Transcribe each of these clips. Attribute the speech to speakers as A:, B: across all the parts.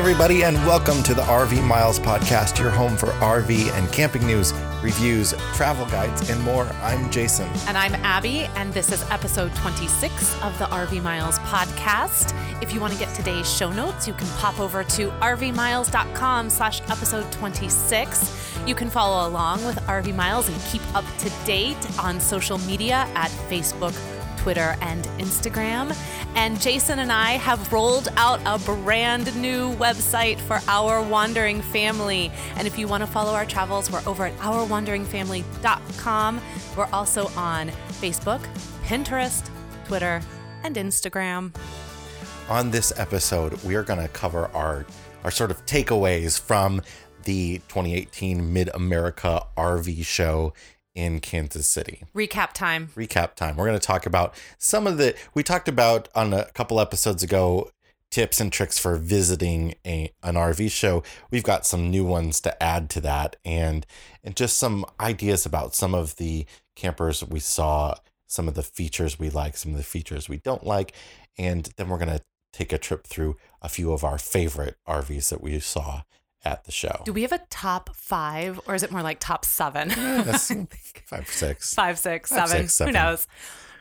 A: everybody, and welcome to the RV Miles podcast, your home for RV and camping news, reviews, travel guides, and more. I'm Jason.
B: And I'm Abby, and this is episode 26 of the RV Miles podcast. If you want to get today's show notes, you can pop over to rvmiles.com slash episode 26. You can follow along with RV Miles and keep up to date on social media at Facebook, Twitter, and Instagram. And Jason and I have rolled out a brand new website for Our Wandering Family. And if you want to follow our travels, we're over at ourwanderingfamily.com. We're also on Facebook, Pinterest, Twitter, and Instagram.
A: On this episode, we are going to cover our, our sort of takeaways from the 2018 Mid America RV show in Kansas City.
B: Recap time.
A: Recap time. We're going to talk about some of the, we talked about on a couple episodes ago tips and tricks for visiting a, an RV show. We've got some new ones to add to that and and just some ideas about some of the campers we saw, some of the features we like, some of the features we don't like, and then we're going to take a trip through a few of our favorite RVs that we saw at the show.
B: Do we have a top five or is it more like top seven?
A: Eh, yes, five, six.
B: five, six,
A: Five,
B: seven.
A: six, seven.
B: Who knows?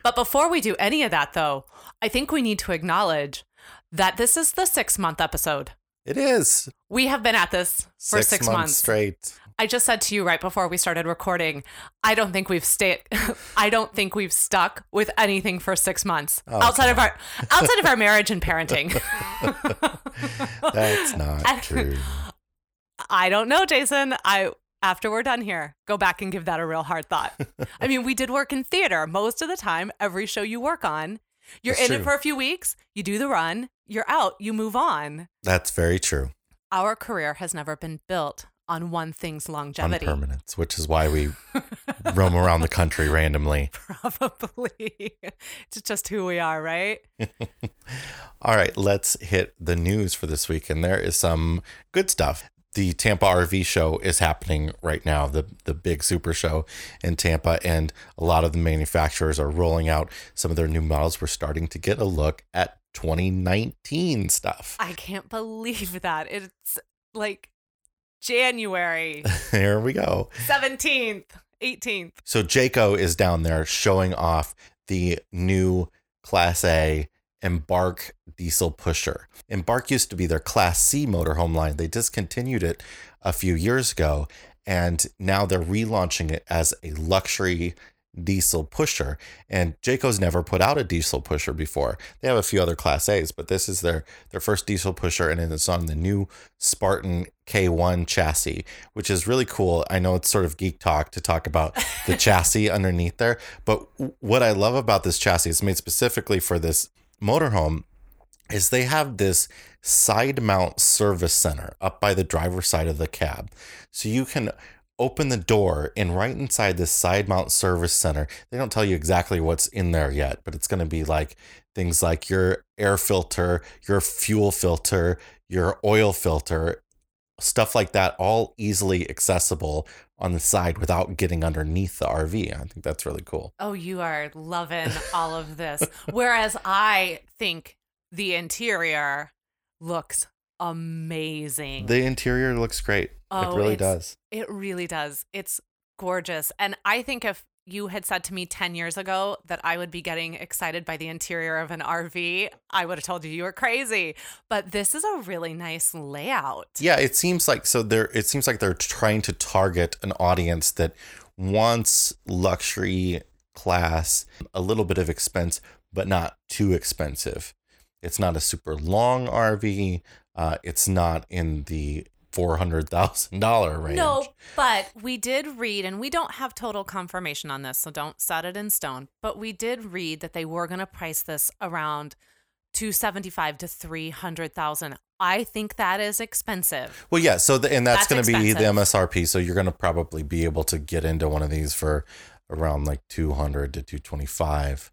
B: But before we do any of that, though, I think we need to acknowledge that this is the six month episode.
A: It is
B: We have been at this for six, months.
A: straight.
B: I just said to you right before we started recording, I don't think we've stayed. I don't think we've stuck with anything for six months
A: Oh,
B: outside of our outside of our marriage and parenting.
A: That's not true.
B: I don't know, Jason. I after we're done here, go back and give that a real hard thought. I mean, we did work in theater most of the time. Every show you work on, you're
A: That's
B: in
A: true.
B: it for a few weeks. You do the run. You're out. You move on.
A: That's very true.
B: Our career has never been built on one thing's longevity.
A: On permanence, which is why we roam around the country randomly.
B: Probably. it's just who we are, right?
A: All right, let's hit the news for this week. And there is some good stuff. The Tampa RV show is happening right now, the, the big super show in Tampa. And a lot of the manufacturers are rolling out some of their new models. We're starting to get a look at 2019 stuff.
B: I can't believe that. It's like January
A: There we go.
B: 17th, 18th.
A: So Jayco is down there showing off the new Class A Embark diesel pusher. Embark used to be their Class C motorhome line. They discontinued it a few years ago, and now they're relaunching it as a luxury diesel pusher. And Jayco's never put out a diesel pusher before. They have a few other Class A's, but this is their their first diesel pusher, and it's on the new Spartan K1 chassis, which is really cool. I know it's sort of geek talk to talk about the chassis underneath there, but what I love about this chassis is made specifically for this motorhome is they have this side mount service center up by the driver's side of the cab. So you can open the door and right inside this side mount service center, they don't tell you exactly what's in there yet, but it's going to be like things like your air filter, your fuel filter, your oil filter, stuff like that, all easily accessible on the side without getting underneath the RV. I think that's really cool.
B: Oh, you are loving all of this. Whereas I think the interior looks amazing.
A: The interior looks great.
B: Oh,
A: it really does.
B: it really does. It's gorgeous. And I think if you had said to me 10 years ago that I would be getting excited by the interior of an RV, I would have told you you were crazy. But this is a really nice layout.
A: Yeah, it seems like so they're it seems like they're trying to target an audience that wants luxury class, a little bit of expense, but not too expensive. It's not a super long RV. Uh, it's not in the four hundred thousand dollar range.
B: No, but we did read, and we don't have total confirmation on this, so don't set it in stone. But we did read that they were going to price this around two seventy five to three hundred thousand. I think that is expensive.
A: Well, yeah. So the, and that's,
B: That's
A: going to be the. MSRP. So you're going to probably be able to get into one of these for around like two hundred to two twenty five.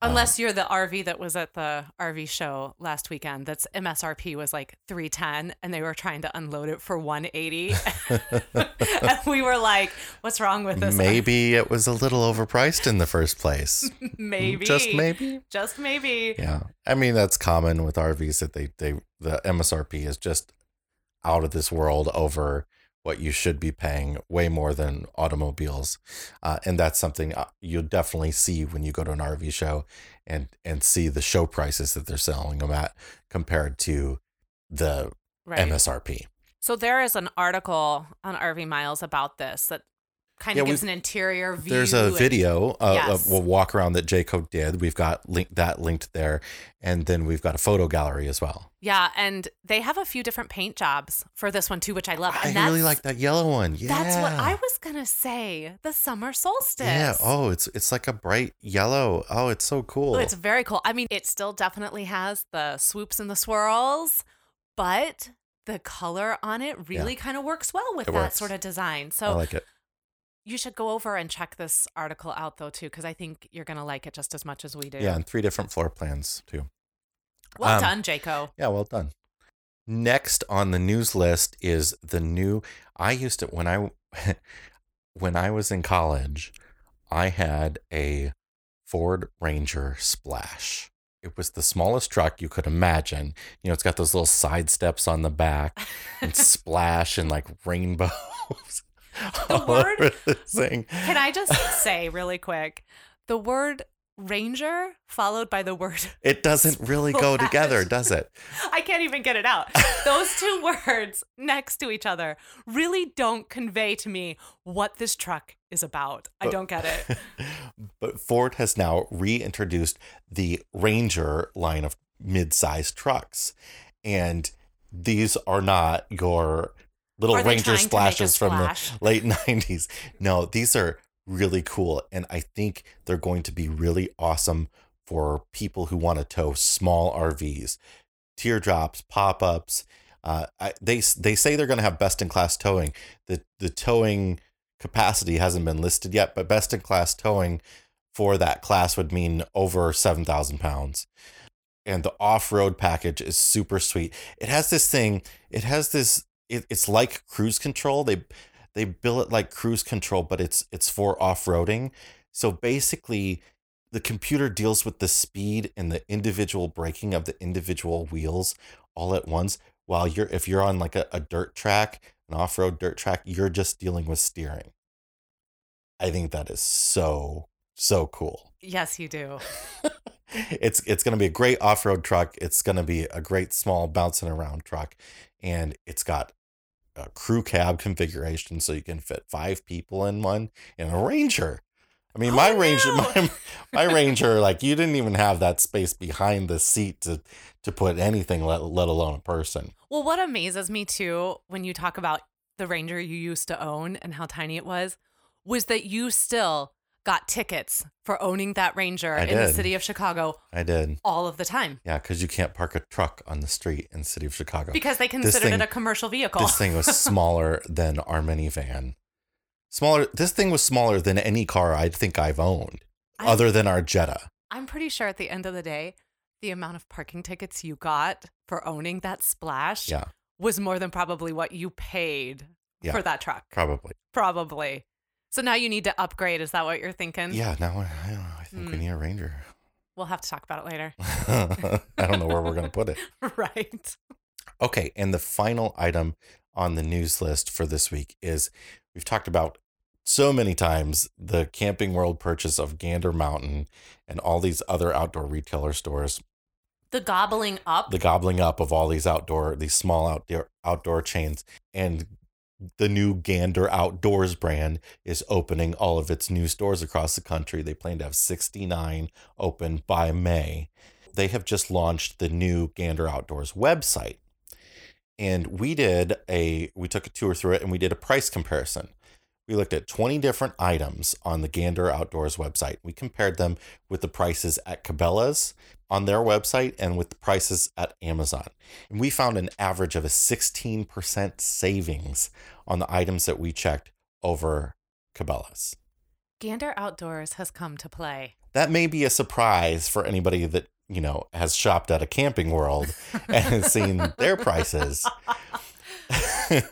B: Um, Unless you're the RV that was at the RV show last weekend, that's MSRP was like 310 and they were trying to unload it for 180. and we were like, what's wrong with this?
A: Maybe it was a little overpriced in the first place.
B: Mm, maybe.
A: Just maybe.
B: Just maybe.
A: Yeah. I mean that's common with RVs that they they the MSRP is just out of this world over what you should be paying way more than automobiles uh, and that's something uh, you'll definitely see when you go to an rv show and and see the show prices that they're selling them at compared to the
B: Right.
A: msrp
B: So there is an article on RV Miles about this that kind
A: Yeah,
B: of gives an interior view.
A: there's a
B: and-
A: video uh,
B: Yes.
A: of a walk around that jayco did we've got link that linked there and then we've got a photo gallery as well
B: Yeah, and they have a few different paint jobs for this one too, which I love.
A: i really like that yellow one yeah
B: That's what I was gonna say. The summer solstice.
A: yeah oh it's it's like a bright yellow oh it's so cool
B: Oh, it's very cool. I mean, it still definitely has the swoops and the swirls, but the color on it really kind of works well with
A: It
B: that
A: works.
B: sort of design. So I
A: like it
B: you should go over and check this article out though too, because I think you're gonna like it just as much as we do.
A: yeah and three different floor plans too
B: Well
A: Um,
B: done, Jayco.
A: Yeah, well done. Next on the news list is the new I used to when I when I was in college, I had a Ford Ranger Splash. It was the smallest truck you could imagine. You know, it's got those little side steps on the back and splash and like rainbows.
B: The word-
A: thing.
B: Can I just say really quick, the word ranger followed by the word
A: It doesn't really go together, does it?
B: I can't even get it out. Those two words next to each other really don't convey to me what this truck is about. I don't get it.
A: but Ford has now reintroduced the Ranger line of mid-sized trucks, and these are not your little
B: Are
A: Ranger splashes from the late '90s. No, these are really cool, and I think they're going to be really awesome for people who want to tow small RVs, teardrops, pop-ups. Uh, I, they they say they're going to have best in class towing. The the towing capacity hasn't been listed yet, but best in class towing for that class would mean over 7,000 pounds. And the off road package is super sweet. It has this thing, it has this, it, it's like cruise control. They, they bill it like cruise control, but it's it's for off roading. So basically, the computer deals with the speed and the individual braking of the individual wheels all at once. While you're if you're on like a, a dirt track, an off road dirt track, you're just dealing with steering. I think that is so so cool.
B: yes, you do.
A: it's it's going to be a great off-road truck. It's going to be a great small bouncing around truck and it's got a crew cab configuration so you can fit 5 people in one and a Ranger. I mean,
B: Oh,
A: my Ranger
B: no.
A: my, my Ranger like you didn't even have that space behind the seat to to put anything let, let alone a person.
B: Well, what amazes me too when you talk about the Ranger you used to own and how tiny it was, was that you still got tickets for owning that Ranger
A: I
B: in the city of Chicago
A: I did.
B: all of the time
A: Yeah, cuz you can't park a truck on the street in the city of Chicago.
B: because they considered
A: thing-
B: it a commercial vehicle.
A: This thing was smaller than our minivan. Smaller. This thing was smaller than any car I think I've owned,
B: I-
A: other than our Jetta.
B: I'm pretty sure at the end of the day, the amount of parking tickets you got for owning that splash
A: Yeah,
B: was more than probably what you paid
A: Yeah.
B: for that truck.
A: probably.
B: Probably. So now you need to upgrade. Is that what you're thinking?
A: Yeah. Now I, I don't know. I think we
B: Hmm.
A: need a Ranger.
B: We'll have to talk about it later.
A: I don't know where we're gonna put it.
B: right.
A: Okay, and the final item on the news list for this week is we've talked about so many times the Camping World purchase of Gander Mountain and all these other outdoor retailer stores
B: The gobbling up.
A: the gobbling up of all these outdoor these small outdoor outdoor chains and the new gander outdoors brand is opening all of its new stores across the country. They plan to have 69 open by may. They have just launched the new gander outdoors website. And we did a we took a tour through it and we did a price comparison we looked at 20 different items on the gander outdoors website we compared them with the prices at cabela's on their website and with the prices at Amazon. And we found an average of a 16% savings on the items that we checked over Cabela's.
B: Gander Outdoors has come to play.
A: That may be a surprise for anybody that, you know, has shopped at a camping world and has seen their prices.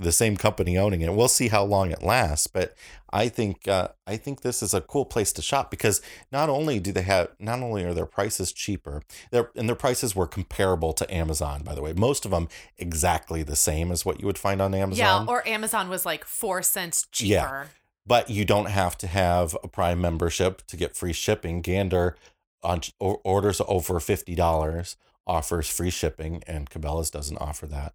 A: the same company owning it. We'll see how long it lasts, but I think uh, I think this is a cool place to shop because not only do they have not only are their prices cheaper, their and their prices were comparable to Amazon. By the way, most of them exactly the same as what you would find on Amazon.
B: Yeah, or Amazon was like four cents cheaper.
A: Yeah. but you don't have to have a Prime membership to get free shipping. Gander on orders over fifty dollars offers free shipping, and Cabela's doesn't offer that.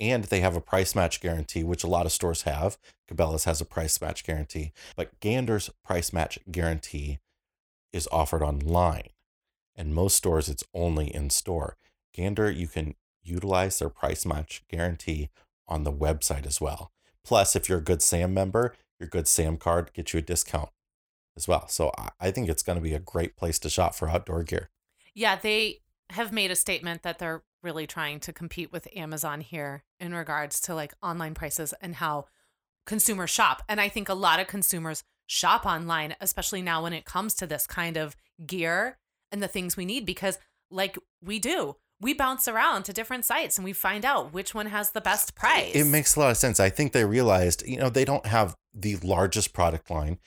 A: And they have a price match guarantee, which a lot of stores have. Cabela's has a price match guarantee, but Gander's price match guarantee is offered online. And most stores, it's only in store. Gander, you can utilize their price match guarantee on the website as well. Plus, if you're a Good Sam member, your Good Sam card gets you a discount as well. So I- think it's going to be a great place to shop for outdoor gear.
B: Yeah, they have made a statement that they're really trying to compete with Amazon here in regards to like online prices and how consumers shop. And I think a lot of consumers shop online, especially now when it comes to this kind of gear and the things we need, because like we do, we bounce around to different sites and we find out which one has the best price.
A: It makes a lot of sense. I think they realized, you know, they don't have the largest product line.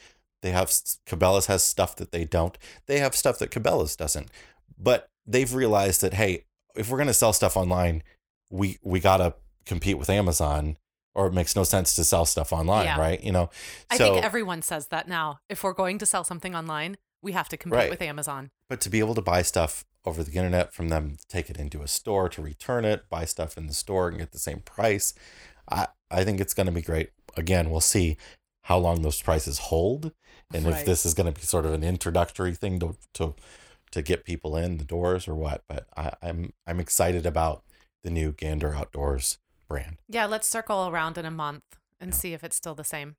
A: They have Cabela's has stuff that they don't. They have stuff that Cabela's doesn't. But they've realized that hey, if we're going to sell stuff online, we we got to compete with Amazon or it makes no sense to sell stuff online,
B: Yeah.
A: right? You know.
B: I think everyone says that now. If we're going to sell something online, we have to compete
A: Right.
B: with Amazon.
A: but to be able to buy stuff over the internet from them, take it into a store to return it, buy stuff in the store and get the same price, I I think it's going to be great. Again, we'll see how long those prices hold and if this is going to be sort of an introductory thing to to to get people in the doors or what. But I, I'm I'm excited about the new Gander Outdoors brand.
B: Yeah, let's circle around in a month and see if it's still the same.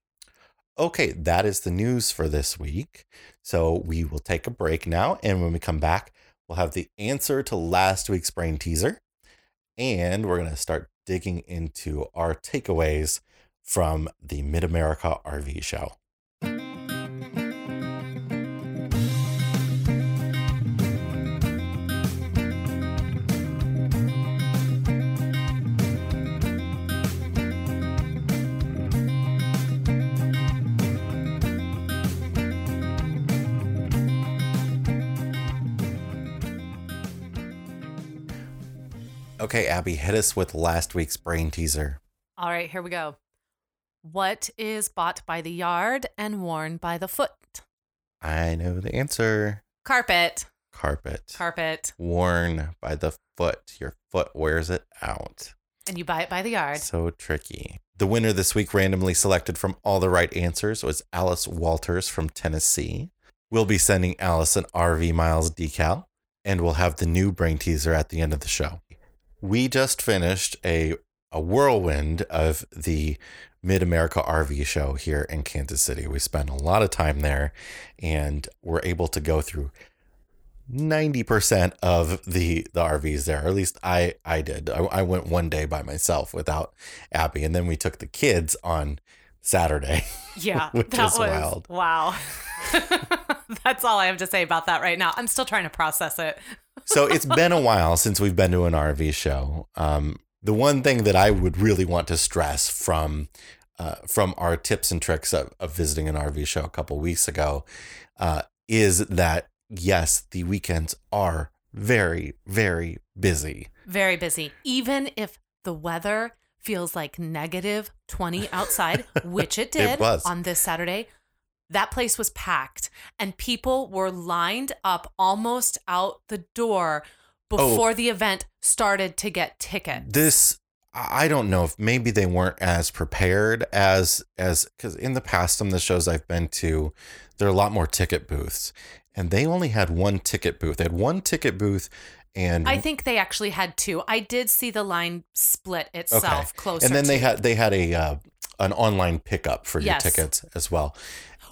A: Okay, that is the news for this week. So we will take a break now. And when we come back, we'll have the answer to last week's brain teaser. And we're going to start digging into our takeaways from the Mid America RV show. Okay, Abby, hit us with last week's brain teaser.
B: All right, here we go. What is bought by the yard and worn by the foot?
A: I know the answer
B: Carpet.
A: carpet.
B: Carpet.
A: Worn by the foot. Your foot wears it out.
B: And you buy it by the yard.
A: So tricky. The winner this week, randomly selected from all the right answers, was Alice Walters from Tennessee. We'll be sending Alice an RV Miles decal, and we'll have the new brain teaser at the end of the show. We just finished a, a whirlwind of the Mid America RV show here in Kansas City. We spent a lot of time there, and we're able to go through 90% of the the RVs there. Or at least I I did. I, I went one day by myself without Abby and then we took the kids on Saturday.
B: Yeah,
A: Which
B: that was
A: wild.
B: wow. That's all I have to say about that right now. I'm still trying to process it.
A: so it's been a while since we've been to an RV show. Um, the one thing that I would really want to stress from uh, from our tips and tricks of, of visiting an RV show a couple weeks ago uh, is that yes, the weekends are very very busy.
B: Very busy. Even if the weather feels like negative 20 outside, which it did
A: was.
B: on this Saturday, that place was packed and people were lined up almost out the door
A: Oh.
B: before the event started to get tickets.
A: this I don't know if maybe they weren't as prepared as as because in the past some of the shows I've been to, there are a lot more ticket booths, and they only had one ticket booth. They had one ticket booth, and
B: I think they actually had two. I did see the line split itself closer.
A: and then they had they had a uh, an online pickup for
B: Yes.
A: your tickets as well.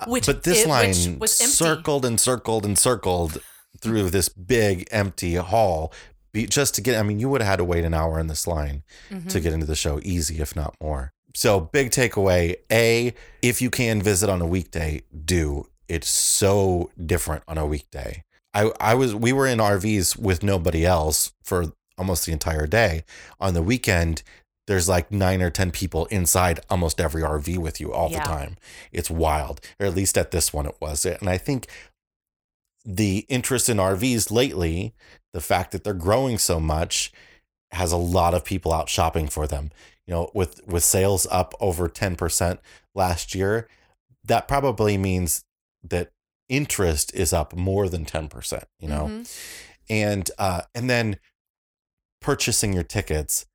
A: Uh,
B: Which
A: but this
B: it-
A: line
B: was empty.
A: circled and circled and circled through this big empty hall be, just to get. I mean, you would have had to wait an hour in this line
B: Mhm.
A: to get into the show, easy if not more. So, big takeaway: a, if you can visit on a weekday, do. It's so different on a weekday. I, I was we were in RVs with nobody else for almost the entire day. On the weekend, there's like nine or 10 people inside almost every RV with you all
B: Yeah.
A: the time. It's wild, or at least at this one it was. And I think the interest in RVs lately, the fact that they're growing so much, has a lot of people out shopping for them. You know, with with sales up over 10% last year, that probably means that interest is up more than 10%, you know
B: Mhm.
A: and uh, and then purchasing your tickets,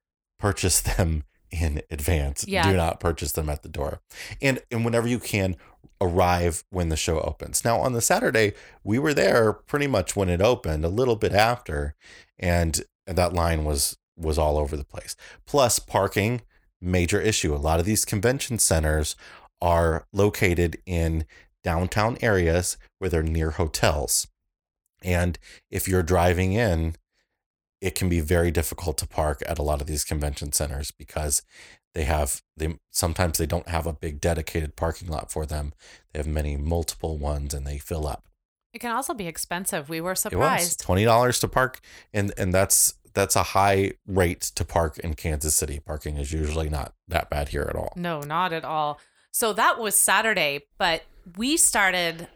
A: purchase them in advance.
B: Yeah.
A: Do not purchase them at the door, and and whenever you can, arrive when the show opens. Now on the Saturday, we were there pretty much when it opened, a little bit after, and that line was was all over the place. Plus parking, major issue. A lot of these convention centers are located in downtown areas where they're near hotels. And if you're driving in, it can be very difficult to park at a lot of these convention centers because they have they sometimes they don't have a big dedicated parking lot for them. They have many multiple ones and they fill up.
B: It can also be expensive. We were
A: It was
B: surprised.
A: twenty dollars to park, and and that's that's a high rate to park in Kansas City. Parking is usually not that bad here at all.
B: No, not at all. So that was Saturday, but we started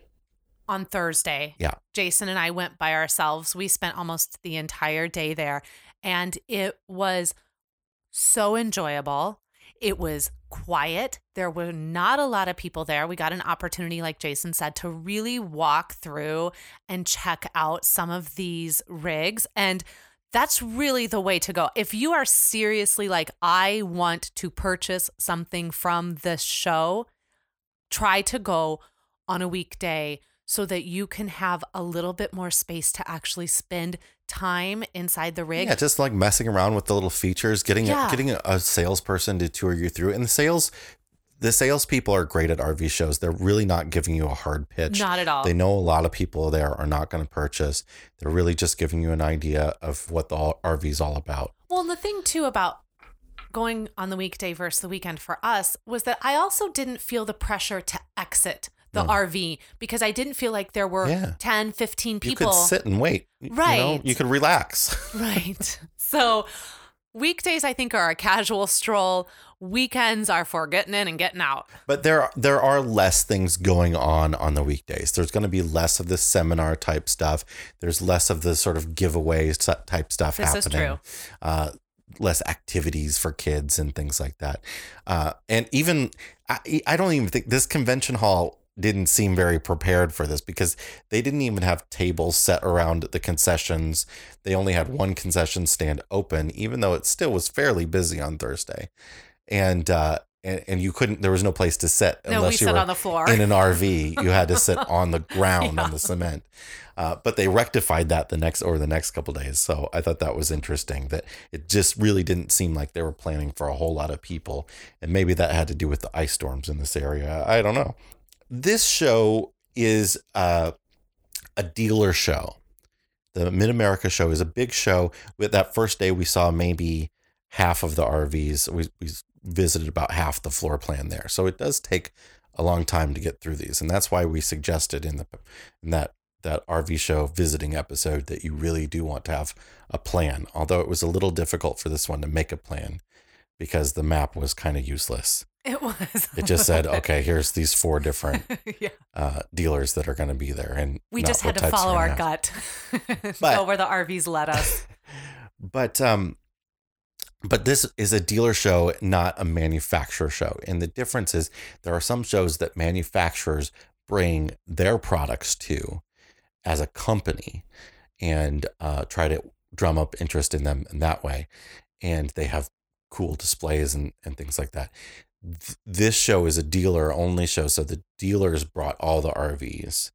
B: on Thursday.
A: Yeah.
B: Jason and I went by ourselves. We spent almost the entire day there, and it was so enjoyable. It was quiet. There were not a lot of people there. We got an opportunity, like Jason said, to really walk through and check out some of these rigs. And that's really the way to go. If you are seriously like, I want to purchase something from this show, try to go on a weekday so that you can have a little bit more space to actually spend time inside the rig.
A: Yeah, just like messing around with the little features, getting
B: Yeah.
A: a, getting a, a salesperson to tour you through. And the sales, the salespeople are great at RV shows. They're really not giving you a hard pitch.
B: Not at all.
A: They know a lot of people there are not going to purchase. They're really just giving you an idea of what the RV is all about.
B: Well, and the thing too about going on the weekday versus the weekend for us was that I also didn't feel the pressure to exit the RV because I didn't feel like there were
A: Mm. Yeah.
B: 10, 15 people.
A: You could sit and wait. You know,
B: Right.
A: you could relax.
B: Right. So weekdays I think are a casual stroll. Weekends are for getting in and getting out.
A: But there are, there are less things going on on the weekdays. There's going to be less of the seminar type stuff. There's less of the sort of giveaways type stuff
B: This is
A: happening.
B: true.
A: Uh, less activities for kids and things like that. Uh, and even I, I don't even think this convention hall didn't seem very prepared for this because they didn't even have tables set around the concessions. They only had one concession stand open, even though it still was fairly busy on Thursday. And uh, and, and you couldn't. There was no place to sit
B: No, we
A: unless you were
B: on the floor.
A: in an RV. You had to sit on the ground on the cement. Uh, but they rectified that the next or the next couple days. So I thought that was interesting that it just really didn't seem like they were planning for a whole lot of people, and maybe that had to do with the ice storms in this area. I don't know. This show is a dealer show. The Mid America show is a big show. With that first day, we saw maybe half of the RVs. We, we visited about half the floor plan there. So it does take a long time to get through these, and that's why we suggested in the in that that RV show visiting episode that you really do want to have a plan. Although it was a little difficult for this one to make a plan because the map was kind of useless.
B: It was.
A: It just said, okay, here's these four different
B: yeah.
A: uh, dealers that are going to be there, and
B: We just had to follow our
A: have.
B: gut.
A: But-
B: Go where the RVs led us.
A: but um but this is a dealer show not a manufacturer show and the difference is there are some shows that manufacturers bring their products to as a company and uh, try to drum up interest in them in that way and they have cool displays and, and things like that Th- this show is a dealer only show so the dealers brought all the rvs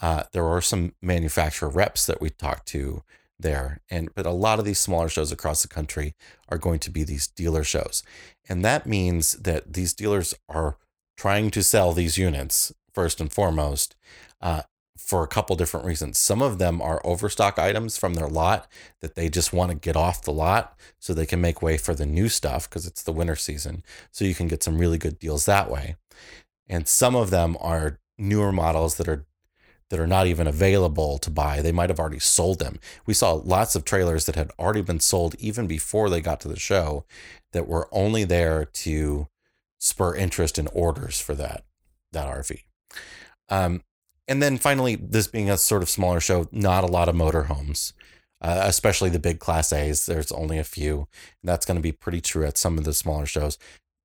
A: uh, there are some manufacturer reps that we talked to there and but a lot of these smaller shows across the country are going to be these dealer shows. And that means that these dealers are trying to sell these units first and foremost uh, for a couple different reasons some of them are overstock items from their lot that they just want to get off the lot so they can make way for the new stuff because it's the winter season so you can get some really good deals that way and some of them are newer models that are that are not even available to buy. They might have already sold them. We saw lots of trailers that had already been sold even before they got to the show that were only there to spur interest in orders for that that RV. Um, and then finally, this being a sort of smaller show, not a lot of motorhomes, uh, especially the big Class A's. There's only a few. And that's going to be pretty true at some of the smaller shows,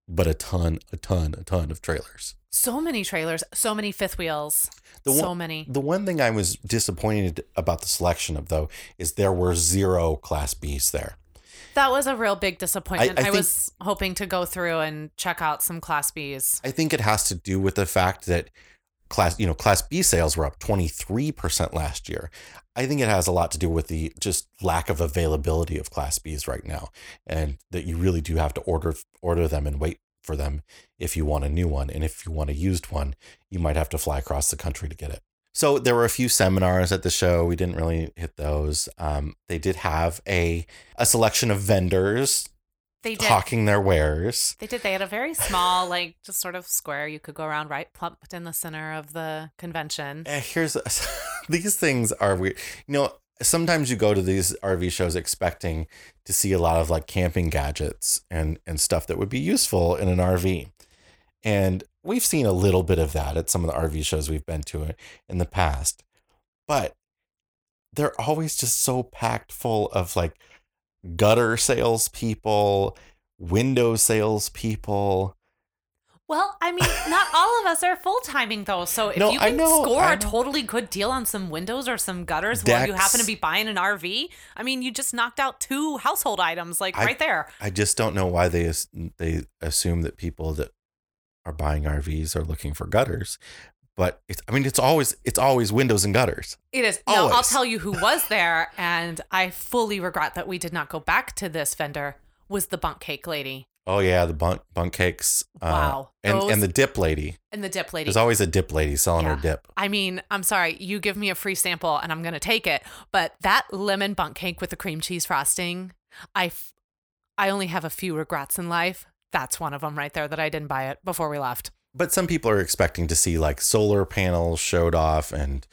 A: but a ton, a ton, a ton of trailers.
B: So many trailers, so many fifth wheels,
A: The
B: so
A: one-
B: many.
A: The one thing I was disappointed about the selection of, though, is there were zero Class B's there.
B: That was a real big disappointment. I,
A: I think-
B: was hoping to go through and check out some Class Bs.
A: I think it has to do with the fact that class, you know, class B sales were up 23% last year. I think it has a lot to do with the just lack of availability of class Bs right now and that you really do have to order order them and wait for them if you want a new one and if you want a used one, you might have to fly across the country to get it. So there were a few seminars at the show. We didn't really hit those. Um, they did have a a selection of vendors
B: They did.
A: hawking their wares.
B: They did. They had a very small, like, just sort of square you could go around right plumped in the center of the convention.
A: Uh, here's these things are weird. You know, sometimes you go to these RV shows expecting to see a lot of like camping gadgets and and stuff that would be useful in an RV. And we've seen a little bit of that at some of the RV shows we've been to in the past. But they're always just so packed full of like gutter salespeople, window salespeople,
B: Well, I mean, not all of us are full timing though. So if
A: No,
B: you can
A: know,
B: score
A: I
B: a totally good deal on some windows or some gutters while you happen to be buying an RV, I mean, you just knocked out two household items like
A: I-
B: right there.
A: I just don't know why they they assume that people that are buying RVs are looking for gutters. But it's I mean it's always it's always windows and gutters.
B: It is. Now, I'll tell you who was there, and I fully regret that we did not go back to this vendor. Was the Bundt cake lady
A: Oh yeah, the Bundt Bundt cakes. Uh,
B: Wow,
A: And
B: those-
A: and the dip lady.
B: and the dip lady?
A: There's always a dip lady selling her dip.
B: I mean, I'm sorry, you give me a free sample and I'm going to take it. But that lemon Bundt cake with the cream cheese frosting, I, f- I only have a few regrets in life. That's one of them right there that I didn't buy it before we left.
A: But some people are expecting to see like solar panels showed off and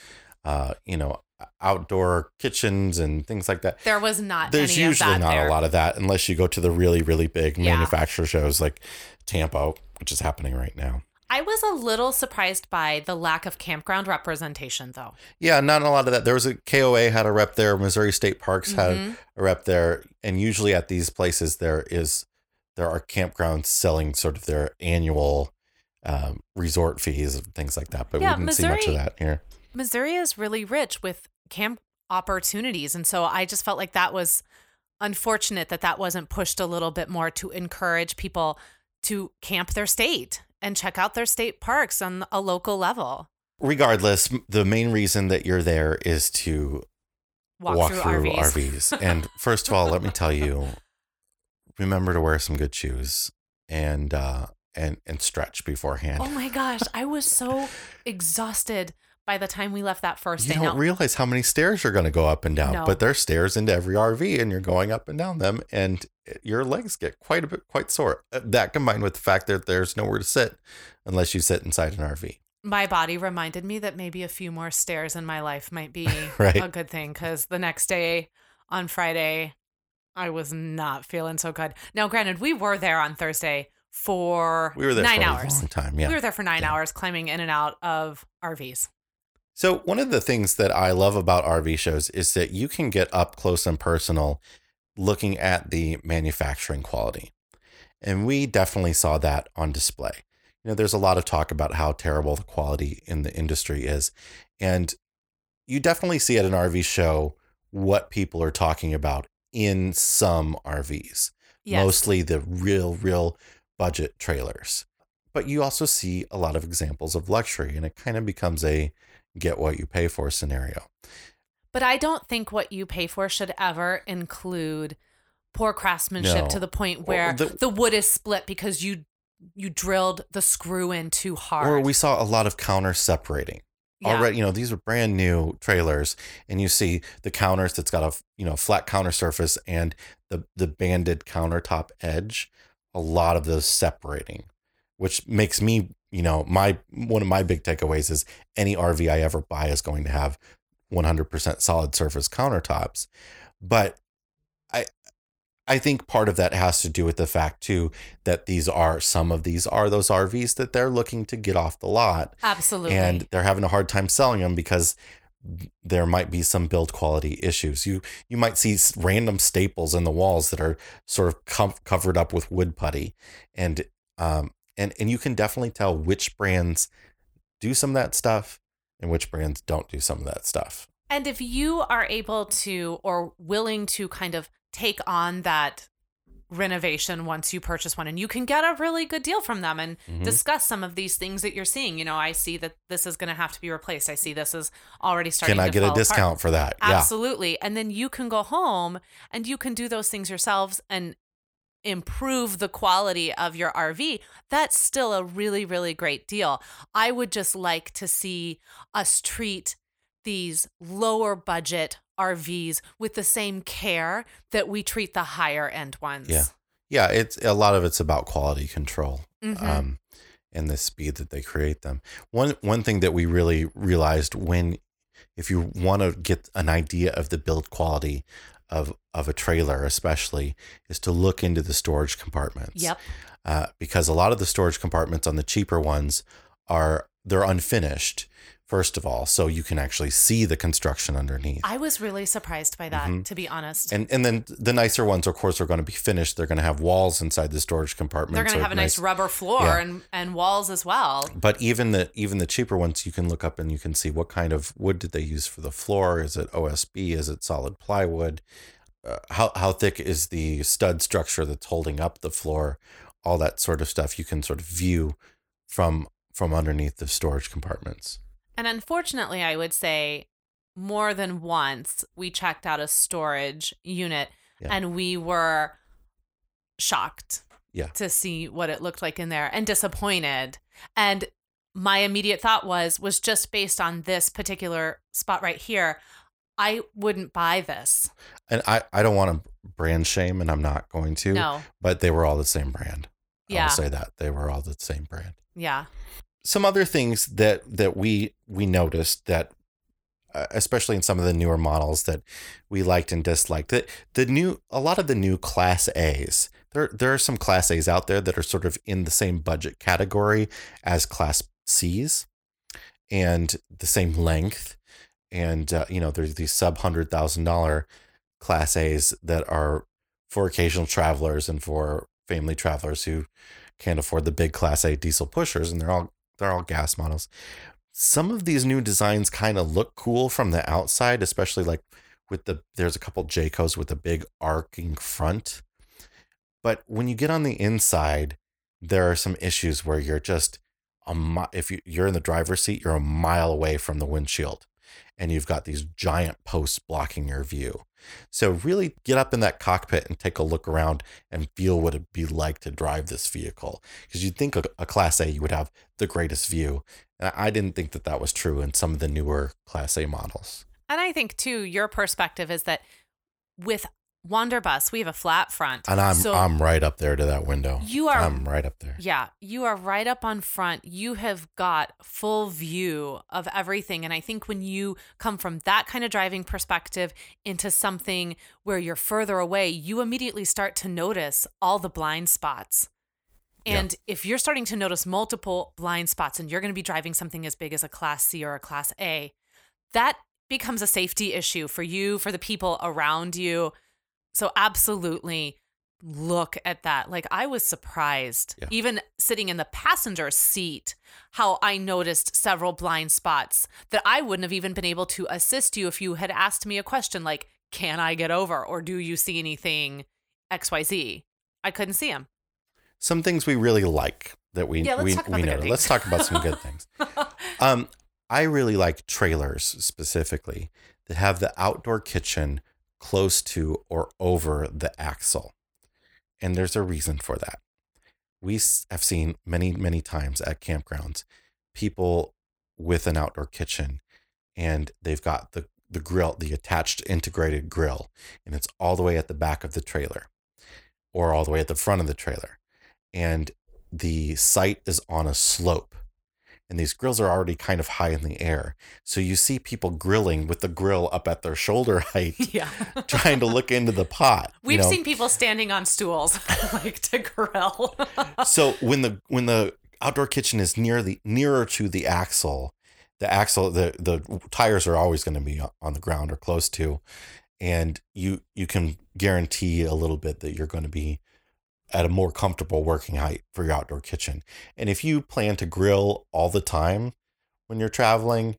A: uh, you know, outdoor kitchens and things like that.
B: There was not
A: There's
B: any
A: usually
B: of that
A: not
B: there.
A: a lot of that unless you go to the really, really big
B: Yeah.
A: manufacturer shows like Tampa, which is happening right now.
B: I was a little surprised by the lack of campground representation, though.
A: Yeah, not a lot of that. There was a KOA had a rep there. Missouri State Parks had
B: Mhm.
A: a rep there, and usually at these places there is there are campgrounds selling sort of their annual um, resort fees and things like that. But
B: Yeah,
A: we didn't see much of
B: Missouri-
A: that here.
B: Missouri is really rich with camp opportunities. And so I just felt like that was unfortunate that that wasn't pushed a little bit more to encourage people to camp their state and check out their state parks on a local level.
A: Regardless, the main reason that you're there is to
B: Walk,
A: walk,
B: through,
A: through,
B: RVs.
A: RVs. and first of all, let me tell you, remember to wear some good shoes and uh, and and stretch beforehand.
B: Oh my gosh, I was so exhausted by the time we left that first
A: You
B: day.
A: don't
B: Now,
A: realize how many stairs you're going to go up and down,
B: No.
A: but there's stairs into every RV, and you're going up and down them, and your legs get quite a bit quite sore. Uh, That combined with the fact that there's nowhere to sit unless you sit inside an RV.
B: my body reminded me that maybe a few more stairs in my life might be
A: Right.
B: a good thing because the next day on Friday, I was not feeling so good. Now, granted, we were there on Thursday for
A: We were there
B: nine
A: for
B: hours.
A: a long time. Yeah.
B: We were there for nine
A: Yeah.
B: hours climbing in and out of RVs.
A: So, one of the things that I love about RV shows is that you can get up close and personal looking at the manufacturing quality. And we definitely saw that on display. You know, there's a lot of talk about how terrible the quality in the industry is. And you definitely see at an RV show what people are talking about in some RVs
B: Yes.
A: mostly the real, real budget trailers. But you also see a lot of examples of luxury, and it kind of becomes a get what you pay for scenario.
B: But I don't think what you pay for should ever include poor craftsmanship
A: No.
B: to the point
A: Well,
B: where
A: the-
B: the, wood is split because you you drilled the screw in too hard.
A: Or we saw a lot of counter separating.
B: Yeah.
A: Already, you know, these are brand new trailers, and you see the counters that's got a you know flat counter surface and the the banded countertop edge. A lot of those separating, which makes me you know, my one of my big takeaways is any RV I ever buy is going to have 100% solid surface countertops. But I I think part of that has to do with the fact too that these are some of these are those RVs that they're looking to get off the lot
B: Absolutely.
A: and they're having a hard time selling them because there might be some build quality issues. You you might see random staples in the walls that are sort of com- covered up with wood putty, and um and and you can definitely tell which brands do some of that stuff and which brands don't do some of that stuff.
B: And if you are able to or willing to kind of take on that renovation once you purchase one and you can get a really good deal from them and
A: Mhm.
B: discuss some of these things that you're seeing. You know, I see that this is going to have to be replaced. I see this is already starting
A: Can I
B: to
A: get a
B: fall apart.
A: discount for that? Yeah.
B: Absolutely. And then you can go home and you can do those things yourselves and improve the quality of your RV. That's still a really, really great deal. I would just like to see us treat these lower budget RVs with the same care that we treat the higher end ones.
A: Yeah. Yeah, it's a lot of it's about quality control.
B: Mhm.
A: um, and the speed that they create them. One one thing that we really realized when, if you want to get an idea of the build quality of of a trailer, especially, is to look into the storage compartments.
B: Yep.
A: Uh, because a lot of the storage compartments on the cheaper ones are they're unfinished. First of all, so you can actually see the construction underneath.
B: I was really surprised by that,
A: Mhm.
B: to be honest.
A: and and then the nicer ones, of course, are going to be finished. They're going to have walls inside the storage compartment.
B: They're going
A: so
B: to have a nice, rubber floor
A: Yeah.
B: and, and walls as well.
A: but even the even the cheaper ones you can look up and you can see what kind of wood did they use for the floor is it osb is it solid plywood uh, how how thick is the stud structure that's holding up the floor all that sort of stuff you can sort of view from from underneath the storage compartments
B: And unfortunately, I would say more than once we checked out a storage unit
A: Yeah.
B: and we were shocked
A: Yeah.
B: to see what it looked like in there and disappointed. And my immediate thought was was just based on this particular spot right here, I wouldn't buy this.
A: and i i don't want to brand shame and i'm not going to
B: No.
A: but they were all the same brand Yeah. i
B: Yeah.
A: will say that they were all the same brand
B: Yeah.
A: Some other things that that we we noticed that uh, especially in some of the newer models that we liked and disliked that the new a lot of the new class A's there there are some class A's out there that are sort of in the same budget category as class C's and the same length. And uh, you know there's these sub hundred thousand dollar class A's that are for occasional travelers and for family travelers who can't afford the big class A diesel pushers and they're all they're all gas models. Some of these new designs kind of look cool from the outside, especially like with the there's a couple Jaycos with a big arcing front. But when you get on the inside, there are some issues where you're just a mi- if you, you're in the driver's seat, you're a mile away from the windshield and you've got these giant posts blocking your view. So really get up in that cockpit and take a look around and feel what it'd be like to drive this vehicle. Because you'd think a, a Class A you would have the greatest view, and I didn't think that that was true in some of the newer Class A models.
B: And I think too your perspective is that with Wanderbus, we have a flat front.
A: And I'm
B: so
A: I'm right up there to that window.
B: you are
A: I'm right up there.
B: Yeah, you are right up on front. You have got full view of everything. And I think when you come from that kind of driving perspective into something where you're further away, you immediately start to notice all the blind spots.
A: Yeah.
B: And if you're starting to notice multiple blind spots and you're going to be driving something as big as a class C or a class A, that becomes a safety issue for you, for the people around you. So, absolutely look at that. Like, I was surprised,
A: Yeah.
B: even sitting in the passenger seat, how I noticed several blind spots that I wouldn't have even been able to assist you if you had asked me a question like, Can I get over? Or do you see anything XYZ? I couldn't see them.
A: Some things we really like that we
B: Yeah,
A: we, we know. Let's talk about some good things. Um, I really like trailers specifically that have the outdoor kitchen close to or over the axle. And there's a reason for that. We have seen many, many times at campgrounds people with an outdoor kitchen and they've got the, the grill, the attached integrated grill, and it's all the way at the back of the trailer or all the way at the front of the trailer. And the site is on a slope and these grills are already kind of high in the air. So you see people grilling with the grill up at their shoulder height,
B: Yeah.
A: trying to look into the pot.
B: We've
A: know?
B: seen people standing on stools like to grill.
A: so when the when the outdoor kitchen is near the nearer to the axle, the axle the the tires are always going to be on the ground or close to, and you you can guarantee a little bit that you're going to be at a more comfortable working height for your outdoor kitchen. And if you plan to grill all the time when you're traveling,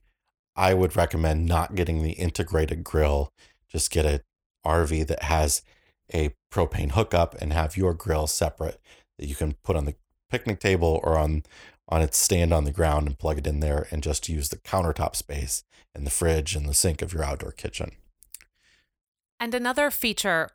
A: I would recommend not getting the integrated grill. Just get a RV that has a propane hookup and have your grill separate that you can put on the picnic table or on on its stand on the ground and plug it in there and just use the countertop space and the fridge and the sink of your outdoor kitchen.
B: And another feature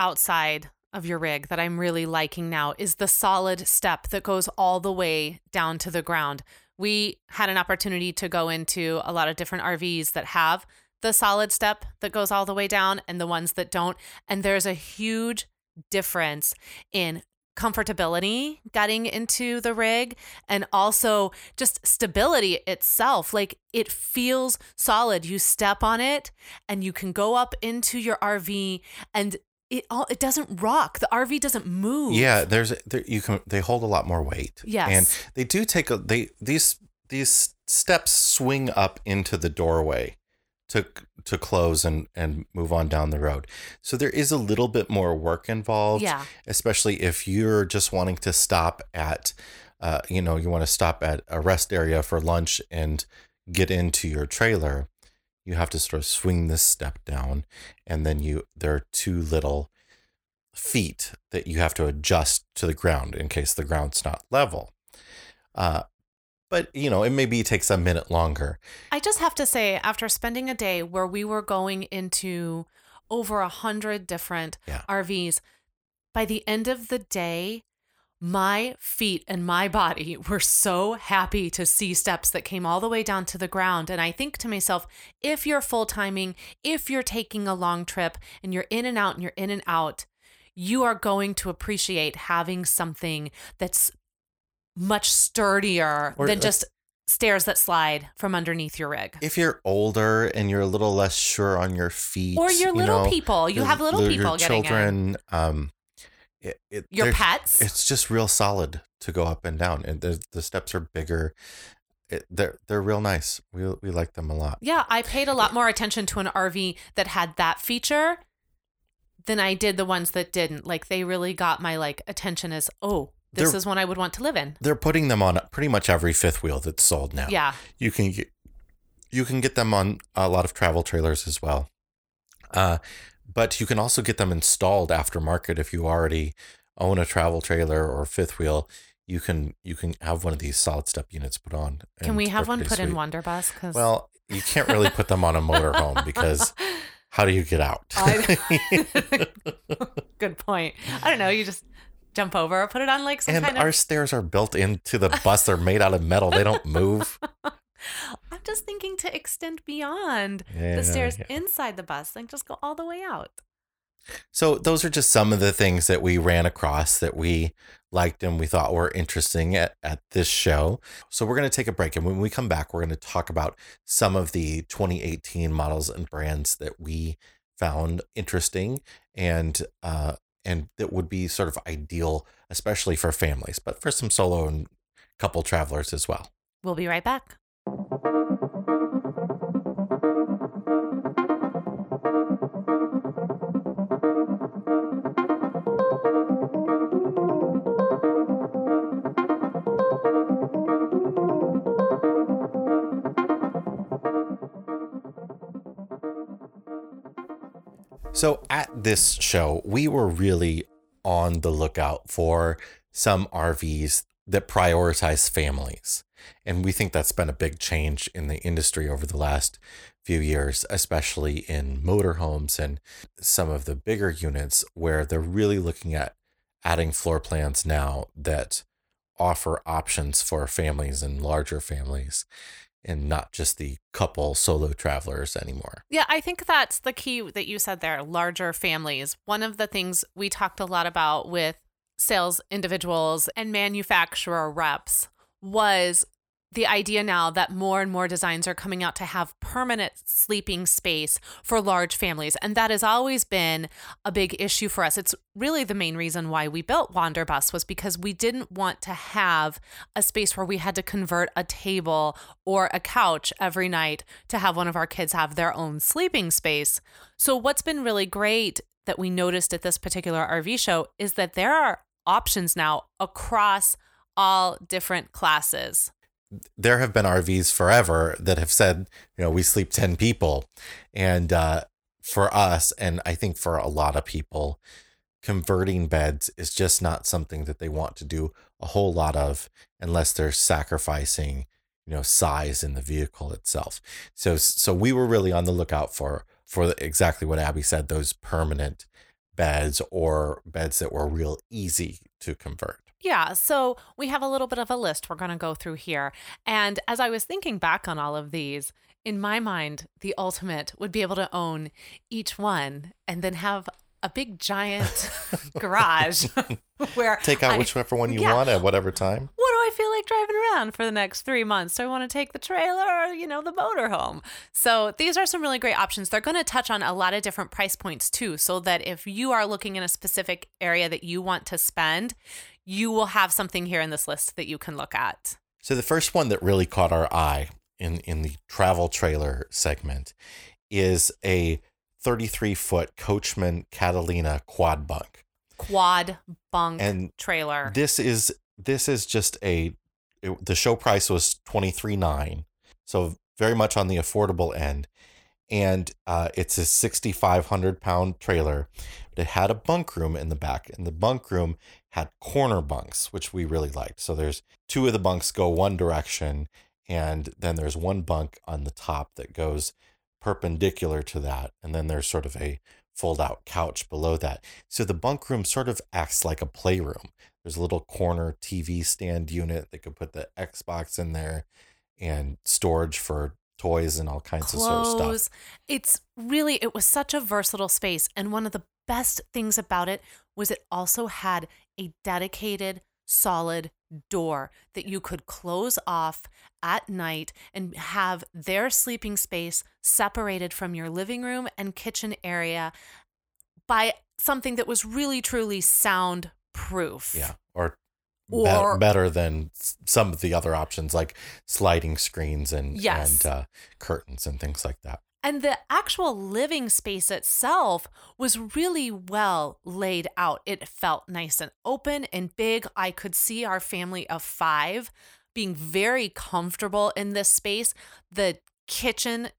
B: outside of your rig that I'm really liking now is the solid step that goes all the way down to the ground. We had an opportunity to go into a lot of different RVs that have the solid step that goes all the way down and the ones that don't. And there's a huge difference in comfortability getting into the rig and also just stability itself. Like it feels solid. You step on it and you can go up into your RV and it all it doesn't rock. The RV doesn't move.
A: Yeah, there's there, you can they hold a lot more weight.
B: Yes.
A: and they do take a they these these steps swing up into the doorway to to close and and move on down the road. So there is a little bit more work involved.
B: Yeah.
A: especially if you're just wanting to stop at, uh, you know, you want to stop at a rest area for lunch and get into your trailer. You have to sort of swing this step down, and then you there are two little feet that you have to adjust to the ground in case the ground's not level. Uh, but you know, it maybe takes a minute longer.
B: I just have to say, after spending a day where we were going into over a hundred different
A: Yeah.
B: RVs, by the end of the day, my feet and my body were so happy to see steps that came all the way down to the ground. And I think to myself, if you're full timing, if you're taking a long trip and you're in and out and you're in and out, you are going to appreciate having something that's much sturdier
A: Or,
B: than
A: like-
B: just stairs that slide from underneath your rig.
A: If you're older and you're a little less sure on your feet,
B: Or your
A: you
B: little
A: know,
B: people. You
A: your-
B: have little
A: your
B: people getting in.
A: children. Um, it, it,
B: Your pets.
A: It's just real solid to go up and down, and the the steps are bigger. It, they're they're real nice. We we like them a lot.
B: Yeah, I paid a lot more attention to an RV that had that feature than I did the ones that didn't. Like they really got my like attention as, oh, this
A: They're-
B: is one I would want to live in.
A: They're putting them on pretty much every fifth wheel that's sold now.
B: Yeah.
A: you can get you can get them on a lot of travel trailers as well. Uh, but you can also get them installed aftermarket if you already own a travel trailer or fifth wheel. You can you can have one of these solid step units put on.
B: Can we have one put in
A: sweet.
B: Wanderbus? Because
A: Well, you can't really put them on a motorhome because how do you get out?
B: good point. I don't know. You just jump over or put it on like some
A: and
B: kind
A: our stairs are built into the bus. They're made out of metal. They don't move.
B: Just thinking to extend beyond
A: Yeah,
B: the stairs
A: yeah.
B: inside the bus and just go all the way out.
A: So those are just some of the things that we ran across that we liked and we thought were interesting at, at this show. So we're going to take a break. And when we come back, we're going to talk about some of the 2018 models and brands that we found interesting and uh, and that would be sort of ideal, especially for families, but for some solo and couple travelers as well.
B: We'll be right back.
A: So at this show, we were really on the lookout for some RVs that prioritize families. And we think that's been a big change in the industry over the last few years, especially in motorhomes and some of the bigger units where they're really looking at adding floor plans now that offer options for families and larger families and not just the couple solo travelers anymore.
B: Yeah, I think that's the key that you said there larger families. One of the things we talked a lot about with sales individuals and manufacturer reps was the idea now that more and more designs are coming out to have permanent sleeping space for large families. And that has always been a big issue for us. It's really the main reason why we built Wanderbus was because we didn't want to have a space where we had to convert a table or a couch every night to have one of our kids have their own sleeping space. So what's been really great that we noticed at this particular RV show is that there are options now across all different classes
A: there have been RVs forever that have said, you know, we sleep 10 people. And uh, for us, and I think for a lot of people, converting beds is just not something that they want to do a whole lot of unless they're sacrificing, you know, size in the vehicle itself. So, so we were really on the lookout for, for exactly what Abby said, those permanent beds or beds that were real easy to convert.
B: Yeah, so we have a little bit of a list we're going to go through here. And as I was thinking back on all of these, in my mind, the ultimate would be able to own each one and then have a big giant garage where
A: take out I, whichever one you yeah, want at whatever time.
B: What do I feel like driving around for the next three months? Do I want to take the trailer or, you know, the motorhome? So these are some really great options. They're going to touch on a lot of different price points too, so that if you are looking in a specific area that you want to spend, you will have something here in this list that you can look at.
A: So the first one that really caught our eye in in the travel trailer segment is a 33 foot Coachmen Catalina quad bunk.
B: Quad bunk and trailer.
A: This is this is just a it, the show price was 23.9 so very much on the affordable end and uh, it's a 6,500 pound trailer. But it had a bunk room in the back, and the bunk room had corner bunks, which we really liked. So there's two of the bunks go one direction, and then there's one bunk on the top that goes perpendicular to that, and then there's sort of a fold out couch below that. So the bunk room sort of acts like a playroom. There's a little corner TV stand unit that could put the Xbox in there and storage for toys and all kinds
B: Clothes.
A: of sort of stuff.
B: It's really it was such a versatile space and one of the best things about it was it also had a dedicated solid door that you could close off at night and have their sleeping space separated from your living room and kitchen area by something that was really truly soundproof.
A: Yeah. Or or, better than some of the other options like sliding screens and yes. and uh, curtains and things like that.
B: And the actual living space itself was really well laid out. It felt nice and open and big. I could see our family of five being very comfortable in this space. The kitchen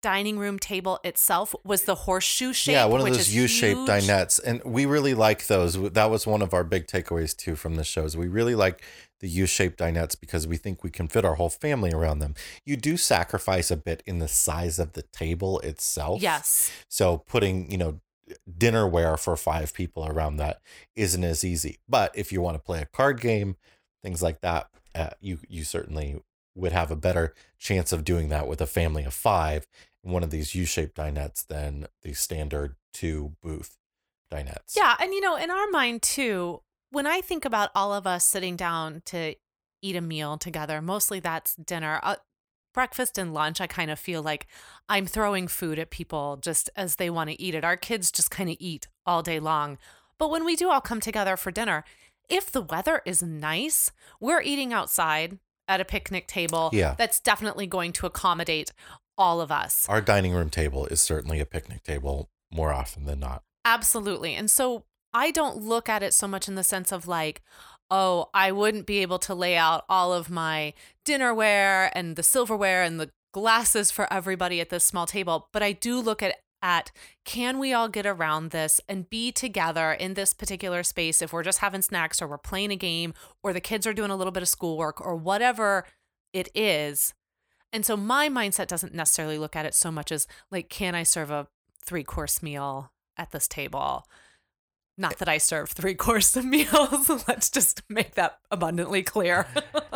B: dining room table itself was the horseshoe shape.
A: Yeah, one of those U-shaped dinettes, and we really like those. That was one of our big takeaways too from the shows. We really like the U-shaped dinettes because we think we can fit our whole family around them. You do sacrifice a bit in the size of the table itself.
B: Yes.
A: So putting, you know, dinnerware for five people around that isn't as easy. But if you want to play a card game, things like that, uh, you you certainly would have a better chance of doing that with a family of five in one of these U-shaped dinettes than the standard two booth dinettes.
B: Yeah, and you know, in our mind too, when I think about all of us sitting down to eat a meal together, mostly that's dinner. Uh, breakfast and lunch, I kind of feel like I'm throwing food at people just as they want to eat it. Our kids just kind of eat all day long. But when we do all come together for dinner, if the weather is nice, we're eating outside at a picnic table.
A: Yeah.
B: That's definitely going to accommodate all of us.
A: Our dining room table is certainly a picnic table more often than not.
B: Absolutely. And so I don't look at it so much in the sense of like, oh, I wouldn't be able to lay out all of my dinnerware and the silverware and the glasses for everybody at this small table. But I do look at at can we all get around this and be together in this particular space if we're just having snacks or we're playing a game or the kids are doing a little bit of schoolwork or whatever it is and so my mindset doesn't necessarily look at it so much as like, can I serve a three course meal at this table? Not that I serve three course meals. Let's just make that abundantly clear.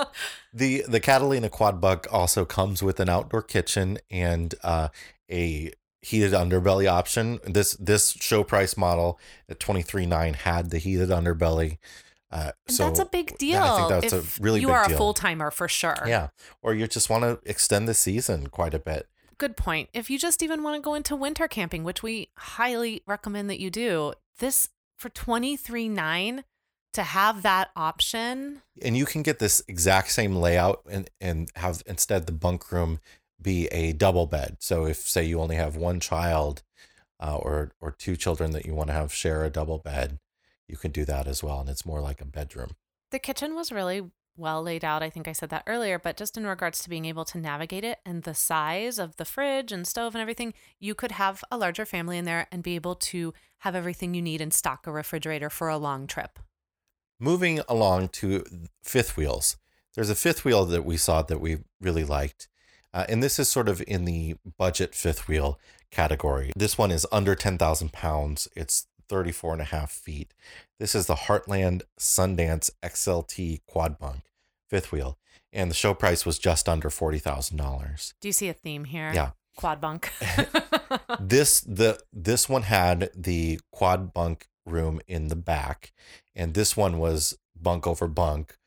A: the the Catalina Quad Bunk also comes with an outdoor kitchen and uh, a heated underbelly option. This this show price model at twenty three nine had the heated underbelly Uh,
B: And
A: so
B: that's a big deal.
A: yeah, I think that's a really
B: you are a full timer for sure.
A: Yeah. Or you just want to extend the season quite a bit.
B: Good point. If you just even want to go into winter camping, which we highly recommend that you do, this for twenty three nine to have that option.
A: And you can get this exact same layout and, and have instead the bunk room be a double bed. So if say you only have one child uh, or or two children that you want to have share a double bed, you can do that as well. And it's more like a bedroom.
B: The kitchen was really well laid out. I think I said that earlier, but just in regards to being able to navigate it and the size of the fridge and stove and everything, you could have a larger family in there and be able to have everything you need and stock a refrigerator for a long trip.
A: Moving along to fifth wheels. There's a fifth wheel that we saw that we really liked. Uh, and this is sort of in the budget fifth wheel category. This one is under 10,000 pounds. It's 34 and a half feet. This is the Heartland Sundance XLT quad bunk fifth wheel. And the show price was just under $40,000.
B: Do you see a theme here?
A: Yeah.
B: Quad bunk.
A: this the this one had the quad bunk room in the back and this one was bunk over bunk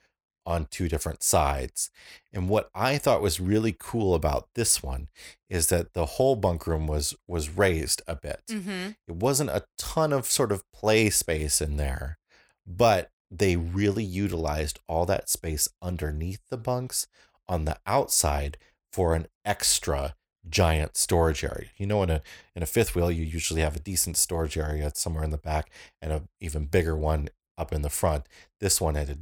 A: on two different sides and what i thought was really cool about this one is that the whole bunk room was was raised a bit
B: hmm
A: it wasn't a ton of sort of play space in there but they really utilized all that space underneath the bunks on the outside for an extra giant storage area. You know, in a in a fifth wheel, you usually have a decent storage area somewhere in the back and a even bigger one up in the front. This one had a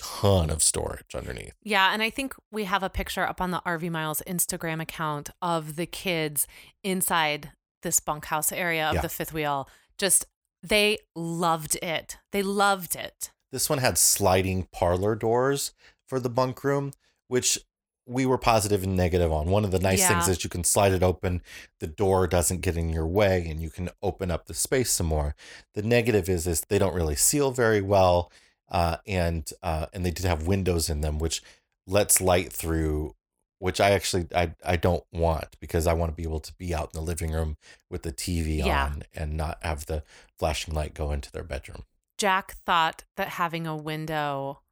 A: ton of storage underneath.
B: Yeah, and I think we have a picture up on the RV Miles Instagram account of the kids inside this bunkhouse area of
A: Yeah.
B: the fifth wheel. Just they loved it. They loved it.
A: This one had sliding parlor doors for the bunk room, which we were positive and negative on. One of the nice things is you can slide it open, the door doesn't get in your way, and you can open up the space some more. The negative is is they don't really seal very well, uh, and uh, and they did have windows in them, which lets light through. Which I actually I, I don't want because I want to be able to be out in the living room with the TV
B: Yeah.
A: on and not have the flashing light go into their bedroom.
B: Jack thought that having a window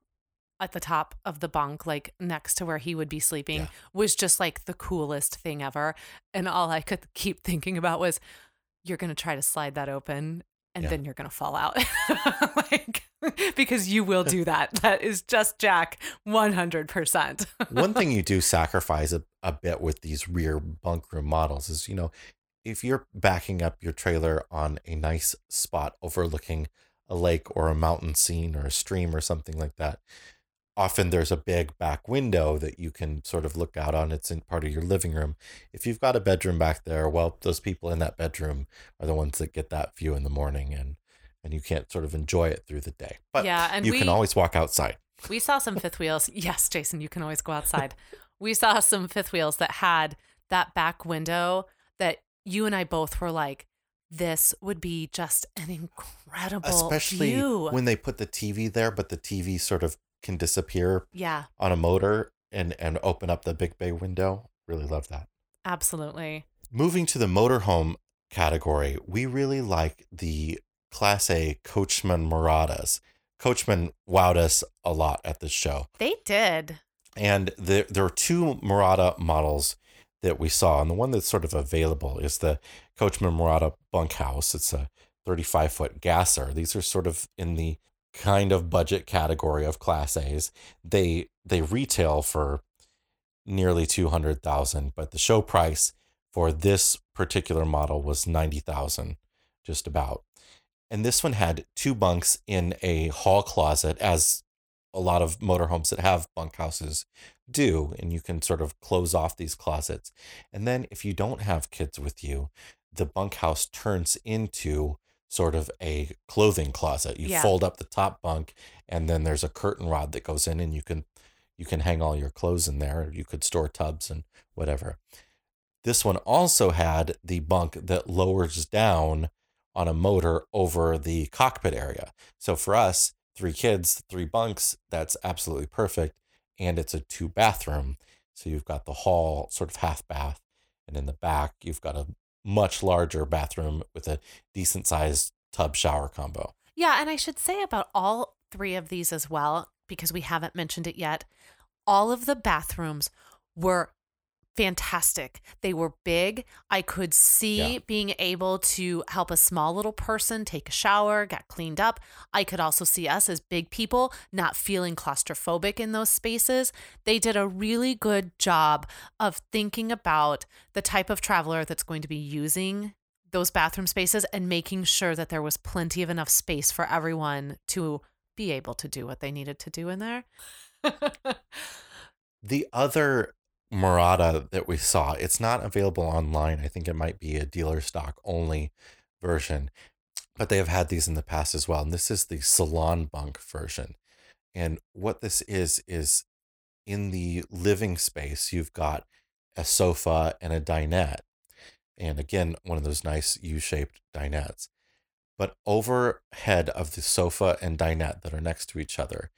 B: at the top of the bunk, like next to where he would be sleeping,
A: Yeah.
B: was just like the coolest thing ever. And all I could keep thinking about was, you're going to try to slide that open and
A: Yeah.
B: then you're going to fall out. like, because you will do that. That is just Jack 100%.
A: One thing you do sacrifice a, a bit with these rear bunk room models is, you know, if you're backing up your trailer on a nice spot overlooking a lake or a mountain scene or a stream or something like that, often there's a big back window that you can sort of look out on. It's in part of your living room. If you've got a bedroom back there, well, those people in that bedroom are the ones that get that view in the morning and and you can't sort of enjoy it through the day. But
B: Yeah, and
A: you
B: we-
A: can always walk outside.
B: We saw some fifth wheels. Yes, Jason, you can always go outside. we saw some fifth wheels that had that back window that you and I both were like, this would be just an incredible
A: especially
B: view.
A: when they put the TV there, but the TV sort of can disappear
B: yeah,
A: on a motor and and open up the big bay window. Really love that.
B: absolutely.
A: Moving to the motorhome category, we really like the Class A Coachmen Miradas. Coachmen wowed us a lot at this show.
B: They did.
A: And there, there are two Mirada models that we saw. And the one that's sort of available is the Coachmen Mirada bunkhouse. It's a 35 foot gasser. These are sort of in the kind of budget category of Class A's. They they retail for nearly 200,000, but the show price for this particular model was 90,000 just about. And this one had two bunks in a hall closet as a lot of motorhomes that have bunkhouses do and you can sort of close off these closets. And then if you don't have kids with you, the bunkhouse turns into sort of a clothing closet. You
B: Yeah.
A: fold up the top bunk and then there's a curtain rod that goes in and you can you can hang all your clothes in there. You could store tubs and whatever. This one also had the bunk that lowers down on a motor over the cockpit area. So for us, three kids, three bunks, that's absolutely perfect. And it's a two bathroom. So you've got the hall, sort of half bath. And in the back, you've got a much larger bathroom with a decent sized tub shower combo.
B: Yeah, and I should say about all three of these as well because we haven't mentioned it yet. All of the bathrooms were fantastic. They were big. I could see
A: Yeah.
B: being able to help a small little person take a shower, get cleaned up. I could also see us as big people not feeling claustrophobic in those spaces. They did a really good job of thinking about the type of traveler that's going to be using those bathroom spaces and making sure that there was plenty of enough space for everyone to be able to do what they needed to do in there.
A: The other Mirada that we saw, it's not available online. I think it might be a dealer stock only version, but they have had these in the past as well. And this is the salon bunk version. And what this is, is in the living space, you've got a sofa and a dinette. And again, one of those nice U shaped dinettes. But overhead of the sofa and dinette that are next to each other,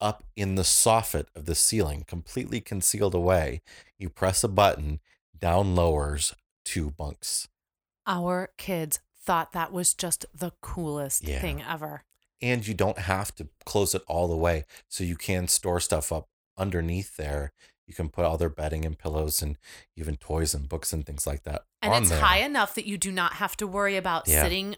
A: up in the soffit of the ceiling, completely concealed away, you press a button, down lowers two bunks.
B: Our kids thought that was just the coolest
A: Yeah.
B: thing ever.
A: And you don't have to close it all the way. So you can store stuff up underneath there. You can put all their bedding and pillows and even toys and books and things like that.
B: And it's
A: there.
B: high enough that you do not have to worry about
A: Yeah.
B: sitting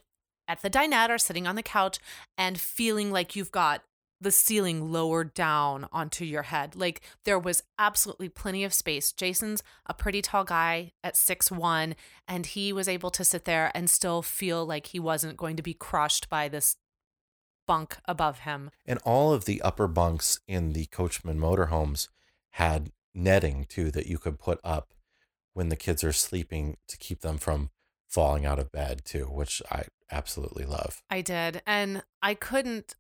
B: at the dinette or sitting on the couch and feeling like you've got the ceiling lowered down onto your head. Like there was absolutely plenty of space. Jason's a pretty tall guy at six one, and he was able to sit there and still feel like he wasn't going to be crushed by this bunk above him.
A: And all of the upper bunks in the Coachmen motorhomes had netting too that you could put up when the kids are sleeping to keep them from falling out of bed too, which I absolutely love.
B: I did. And I couldn't,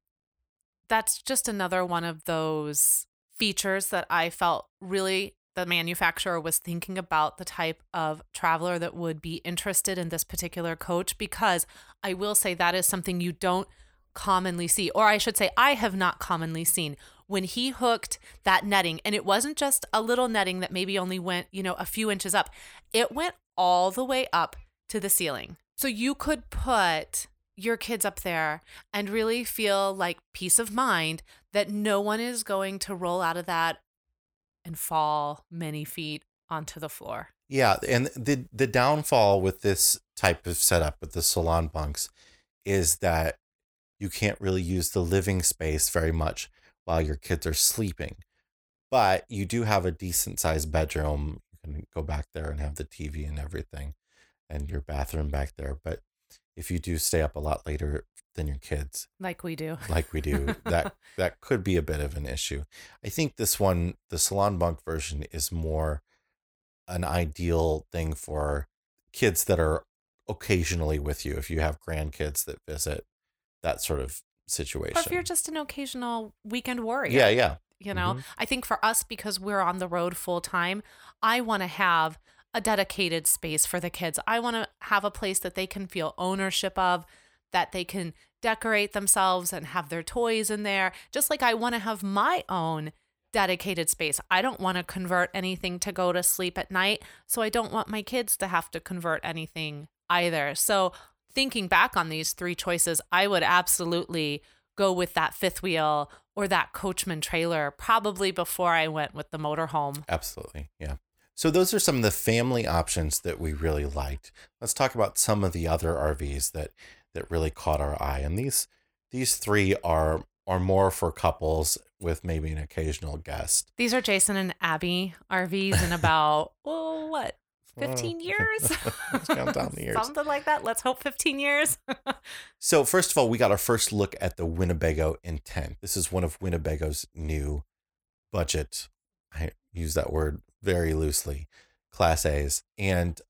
B: that's just another one of those features that I felt really the manufacturer was thinking about the type of traveler that would be interested in this particular coach because I will say that is something you don't commonly see, or I should say, I have not commonly seen. When he hooked that netting, and it wasn't just a little netting that maybe only went, you know, a few inches up, it went all the way up to the ceiling. So you could put your kids up there and really feel like peace of mind that no one is going to roll out of that and fall many feet onto the floor.
A: Yeah, and the the downfall with this type of setup with the salon bunks is that you can't really use the living space very much while your kids are sleeping. But you do have a decent sized bedroom. You can go back there and have the TV and everything and your bathroom back there. But if you do stay up a lot later than your kids,
B: Like we do.
A: like we do, that that could be a bit of an issue. I think this one, the salon bunk version, is more an ideal thing for kids that are occasionally with you. If you have grandkids that visit, that sort of situation.
B: Or if you're just an occasional weekend warrior.
A: yeah, yeah,
B: You know, mm-hmm. I think for us, because we're on the road full time, I want to have a dedicated space for the kids. I want to have a place that they can feel ownership of, that they can decorate themselves and have their toys in there, just like I want to have my own dedicated space. I don't want to convert anything to go to sleep at night, so I don't want my kids to have to convert anything either. So, thinking back on these three choices, I would absolutely go with that fifth wheel or that coachmen trailer probably before I went with the motorhome.
A: absolutely, yeah. So those are some of the family options that we really liked. Let's talk about some of the other RVs that that really caught our eye. And these these three are are more for couples with maybe an occasional guest.
B: These are Jason and Abby RVs in about, oh, what, 15 years?
A: Let's count down the years.
B: Something like that. Let's hope 15 years.
A: So first of all, we got our first look at the Winnebago Intent. This is one of Winnebago's new budget. I use that word very loosely. Class A's, and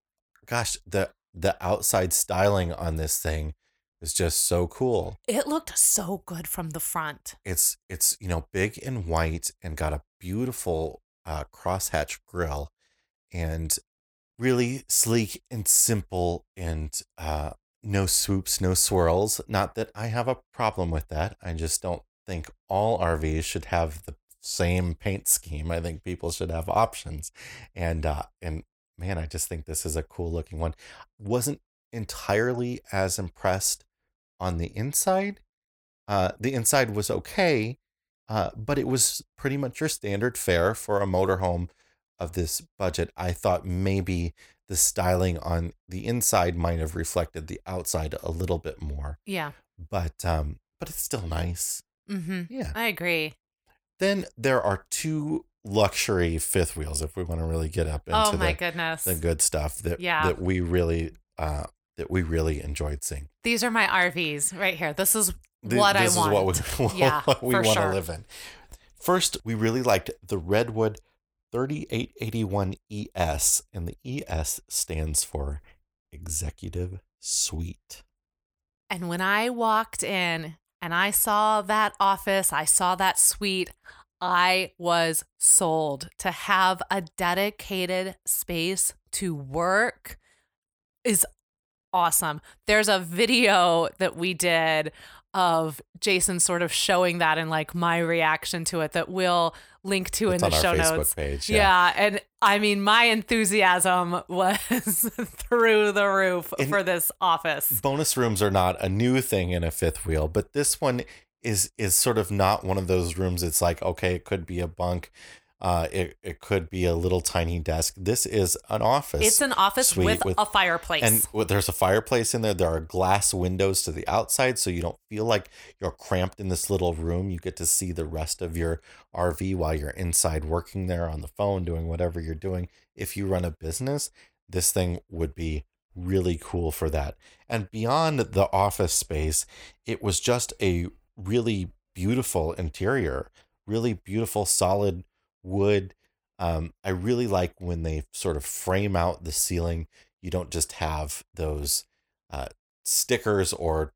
A: gosh, the the outside styling on this thing is just so cool.
B: it looked so good from the front.
A: It's it's you know big and white and got a beautiful uh, crosshatch grill, and really sleek and simple and uh, no swoops, no swirls. Not that I have a problem with that. I just don't think all RVs should have the same paint scheme. I think people should have options, and uh, and man, I just think this is a cool looking one. Wasn't entirely as impressed on the inside Uh, the inside was okay, uh, but it was pretty much your standard fare for a motorhome of this budget. I thought maybe the styling on the inside might have reflected the outside a little bit more,
B: Yeah.
A: but um, but it's still nice.
B: Mm-hmm.
A: Yeah.
B: I agree.
A: Then there are two luxury fifth wheels if we want to really get up into
B: Oh my
A: the,
B: goodness.
A: the good stuff that
B: Yeah.
A: that we really uh that we really enjoyed seeing.
B: These are my RVs right here. This is
A: Th-
B: what
A: this
B: I want.
A: is what we,
B: Yeah,
A: what we want to
B: sure.
A: live in. First, we really liked the Redwood 3881 ES, and the ES stands for Executive Suite.
B: And when I walked in and I saw that office, I saw that suite, I was sold to have a dedicated space to work is awesome. There's a video that we did of Jason sort of showing that and like my reaction to it that we'll link to
A: It's
B: in the show
A: Facebook
B: notes.
A: page.
B: Yeah. and I mean, my enthusiasm was through the roof
A: And-
B: for this office.
A: bonus rooms are not a new thing in a fifth wheel, but this one is is sort of not one of those rooms. It's like okay, it could be a bunk, uh, it it could be a little tiny desk. This is an office.
B: It's an office with,
A: with-
B: a fireplace.
A: and there's a fireplace in there. There are glass windows to the outside, so you don't feel like you're cramped in this little room. You get to see the rest of your RV while you're inside working there on the phone, doing whatever you're doing. If you run a business, this thing would be really cool for that. And beyond the office space, it was just a really beautiful interior, really beautiful solid wood. Um, I really like when they sort of frame out the ceiling. You don't just have those uh, stickers or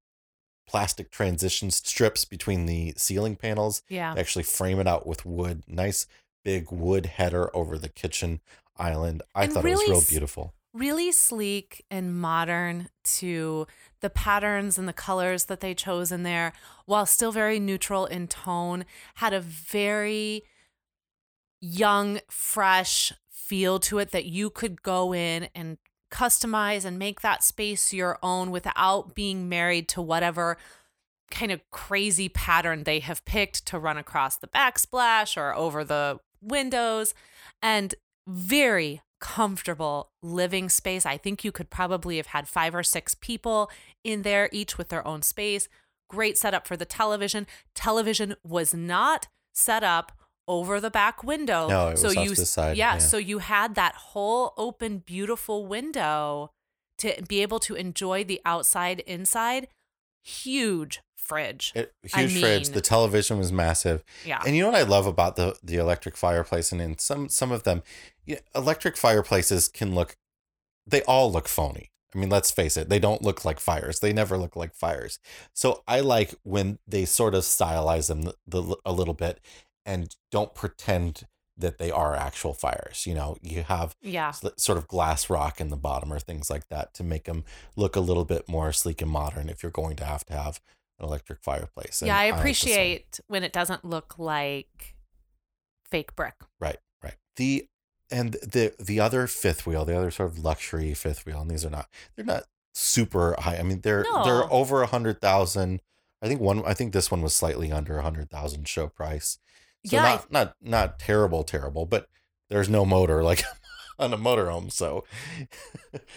A: plastic transition strips between the ceiling panels.
B: yeah.
A: They actually frame it out with wood. Nice big wood header over the kitchen island. I
B: And
A: thought it was real beautiful.
B: really sleek and modern to the patterns and the colors that they chose in there, while still very neutral in tone, had a very young, fresh feel to it that you could go in and customize and make that space your own without being married to whatever kind of crazy pattern they have picked to run across the backsplash or over the windows and very comfortable living space. I think you could probably have had five or six people in there, each with their own space. Great setup for the television. Television was not set up over the back window.
A: No, it
B: so
A: was
B: you
A: to the side,
B: Yeah,
A: yeah.
B: so you had that whole open beautiful window to be able to enjoy the outside inside. Huge fridge.
A: It,
B: I
A: huge fridge.
B: mean-
A: The television was massive.
B: yeah.
A: And you know what I love about the the electric fireplace, and in some some of them, yeah, electric fireplaces can look, they all look phony. I mean, let's face it, they don't look like fires. They never look like fires. So I like when they sort of stylize them the, the, a little bit and don't pretend that they are actual fires. You know, you have
B: yeah.
A: sort of glass rock in the bottom or things like that to make them look a little bit more sleek and modern if you're going to have to have an electric fireplace. And
B: Yeah, I
A: like this one.
B: appreciate when it doesn't look like fake brick.
A: Right, right. The and the the other fifth wheel, the other sort of luxury fifth wheel, and these are not they're not super high. I mean, they're
B: No.
A: they're over a hundred thousand. I think one I think this one was slightly under a hundred thousand show price. So
B: Yeah,
A: not not not terrible, terrible, but there's no motor like on a motorhome. So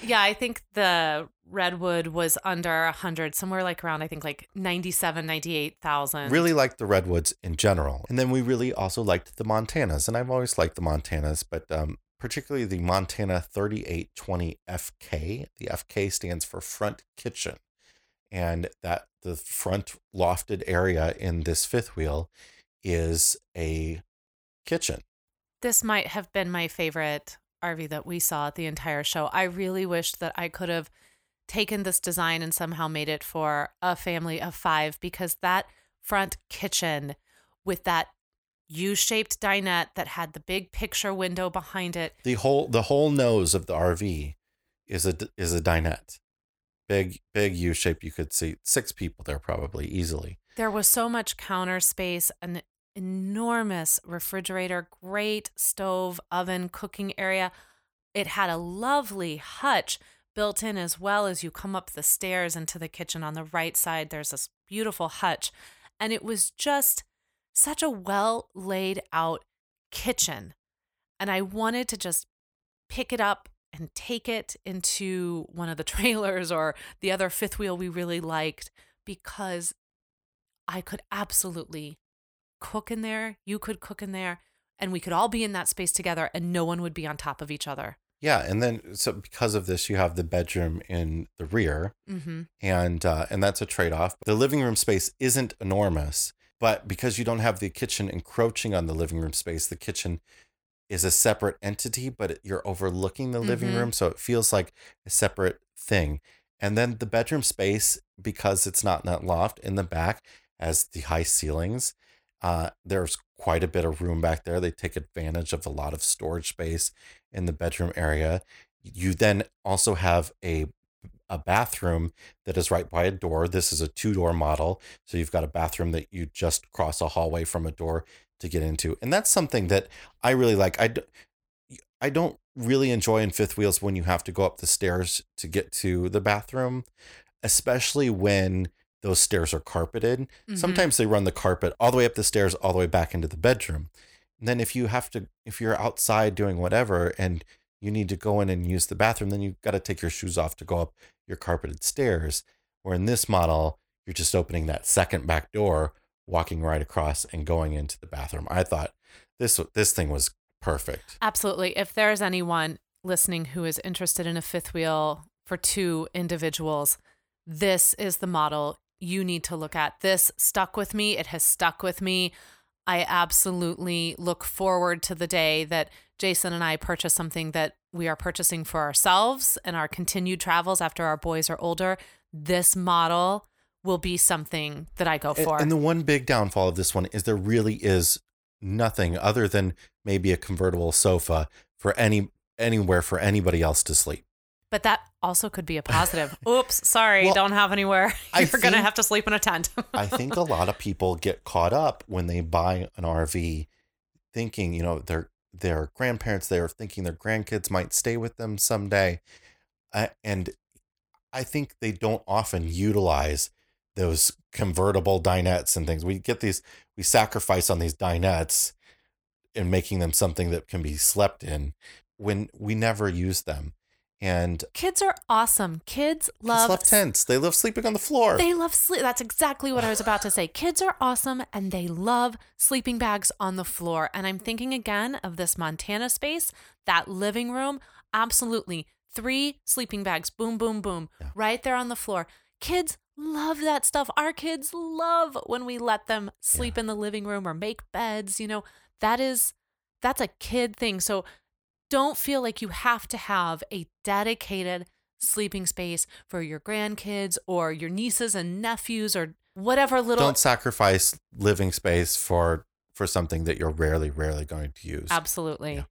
B: Yeah, I think the redwood was under a 100, somewhere like around I think like 97, 98,000.
A: really liked the redwoods in general. And then we really also liked the Montanas, and I've always liked the Montanas, but um, particularly the Montana 3820 FK. The FK stands for front kitchen, and that the front lofted area in this fifth wheel is a kitchen.
B: This might have been my favorite RV that we saw at the entire show. I really wish that I could have taken this design and somehow made it for a family of five because that front kitchen with that U-shaped dinette that had the big picture window behind it.
A: The whole the whole nose of the RV is a is a dinette. Big big U shape. You could see six people there probably easily.
B: There was so much counter space, an enormous refrigerator, great stove, oven, cooking area. It had a lovely hutch built in as well as you come up the stairs into the kitchen on the right side. There's this beautiful hutch. And it was just such a well laid out kitchen. And I wanted to just pick it up and take it into one of the trailers or the other fifth wheel we really liked because I could absolutely cook in there. You could cook in there, and we could all be in that space together, and no one would be on top of each other.
A: Yeah, and then so because of this, you have the bedroom in the rear,
B: Mm-hmm.
A: and uh, and that's a trade off. The living room space isn't enormous, but because you don't have the kitchen encroaching on the living room space, the kitchen is a separate entity, but you're overlooking the living
B: Mhm.
A: room, so it feels like a separate thing. And then the bedroom space, because it's not in that loft in the back, has the high ceilings. Uh, there's quite a bit of room back there. They take advantage of a lot of storage space in the bedroom area. You then also have a a bathroom that is right by a door. This is a two door model. So you've got a bathroom that you just cross a hallway from a door to get into. And that's something that I really like. I, d- I don't really enjoy in fifth wheels when you have to go up the stairs to get to the bathroom, especially when those stairs are carpeted.
B: Mhm.
A: Sometimes they run the carpet all the way up the stairs, all the way back into the bedroom. And then if you have to, if you're outside doing whatever and you need to go in and use the bathroom, then you've got to take your shoes off to go up your carpeted stairs. Where in this model, you're just opening that second back door, walking right across and going into the bathroom. I thought this this thing was perfect.
B: Absolutely. If there's anyone listening who is interested in a fifth wheel for two individuals, this is the model you need to look at. This stuck with me. It has stuck with me. I absolutely look forward to the day that Jason and I purchase something that we are purchasing for ourselves and our continued travels after our boys are older. This model will be something that I go for.
A: and the one big downfall of this one is there really is nothing other than maybe a convertible sofa for any anywhere for anybody else to sleep.
B: But that also could be a positive. Oops, sorry,
A: Well,
B: don't have anywhere. You're going to have to sleep in a tent.
A: I think a lot of people get caught up when they buy an RV thinking, you know, their their grandparents they're thinking their grandkids might stay with them someday. Uh, and I think they don't often utilize those convertible dinettes and things. We get these we sacrifice on these dinettes and making them something that can be slept in when we never use them. And
B: Kids are awesome.
A: Kids
B: love
A: love tents. They love sleeping on the floor.
B: They love sleep. That's exactly what I was about to say. Kids are awesome and they love sleeping bags on the floor. And I'm thinking again of this Montana space, that living room. Absolutely. Three sleeping bags, boom, boom, boom,
A: Yeah.
B: right there on the floor. Kids love that stuff. Our kids love when we let them sleep in the living room or make beds. You know, that is, that's a kid thing. So don't feel like you have to have a dedicated sleeping space for your grandkids or your nieces and nephews or whatever little
A: don't sacrifice living space for for something that you're rarely rarely going to use.
B: Absolutely.
A: Yeah.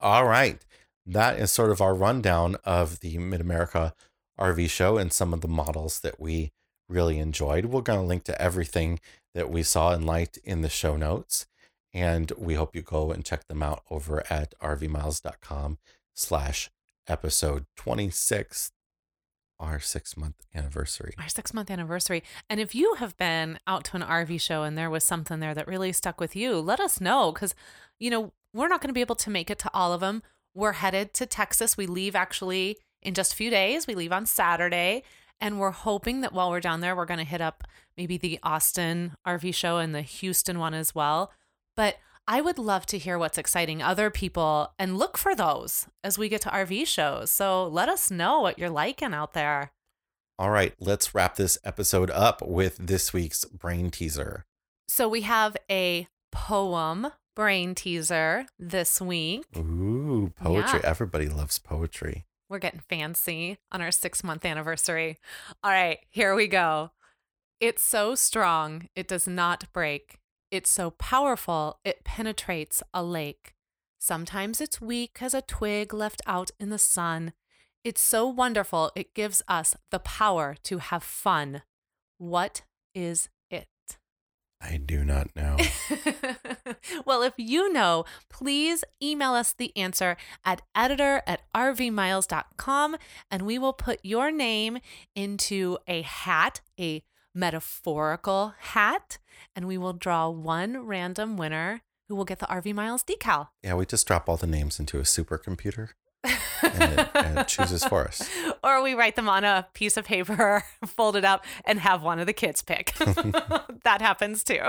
A: all right. That is sort of our rundown of the mid-america rv show and some of the models that we really enjoyed. We're going to link to everything that we saw and liked in the show notes and we hope you go and check them out over at rvmiles.com slash episode 26 our six month anniversary
B: our six month anniversary. And if you have been out to an RV show and there was something there that really stuck with you, let us know because, you know, we're not going to be able to make it to all of them. We're headed to Texas. We leave actually in just a few days. We leave on Saturday. And we're hoping that while we're down there, we're going to hit up maybe the Austin RV show and the Houston one as well. But I would love to hear what's exciting other people and look for those as we get to RV shows. So let us know what you're liking out there.
A: All right, let's wrap this episode up with this week's brain teaser.
B: So we have a poem brain teaser this week.
A: Ooh, poetry.
B: Yeah.
A: Everybody loves poetry.
B: We're getting fancy on our six month anniversary. All right, here we go. It's so strong, it does not break. It's so powerful, it penetrates a lake. Sometimes it's weak as a twig left out in the sun. It's so wonderful, it gives us the power to have fun. What is it?
A: I do not know.
B: well, if you know, please email us the answer at editor at rvmiles.com and we will put your name into a hat, a metaphorical hat, and we will draw one random winner who will get the RV Miles decal.
A: Yeah, we just drop all the names into a supercomputer and it, and it chooses for us.
B: or we write them on a piece of paper, fold it up, and have one of the kids pick. that happens too.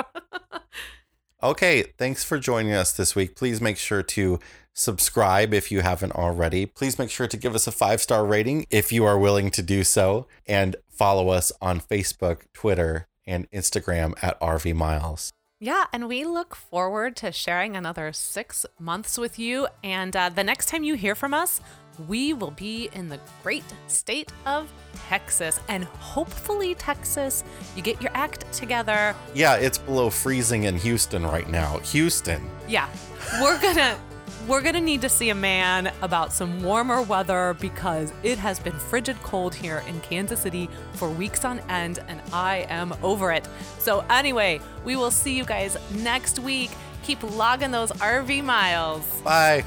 A: Okay, thanks for joining us this week. Please make sure to subscribe if you haven't already. Please make sure to give us a five star rating if you are willing to do so. And follow us on Facebook, Twitter, and Instagram at RV Miles.
B: Yeah, and we look forward to sharing another six months with you. And uh, the next time you hear from us, we will be in the great state of Texas. And hopefully, Texas, you get your act together.
A: Yeah, it's below freezing in Houston right now. Houston.
B: Yeah, we're gonna. We're gonna need to see a man about some warmer weather because it has been frigid cold here in Kansas City for weeks on end, and I am over it. So, anyway, we will see you guys next week. Keep logging those RV miles.
A: Bye.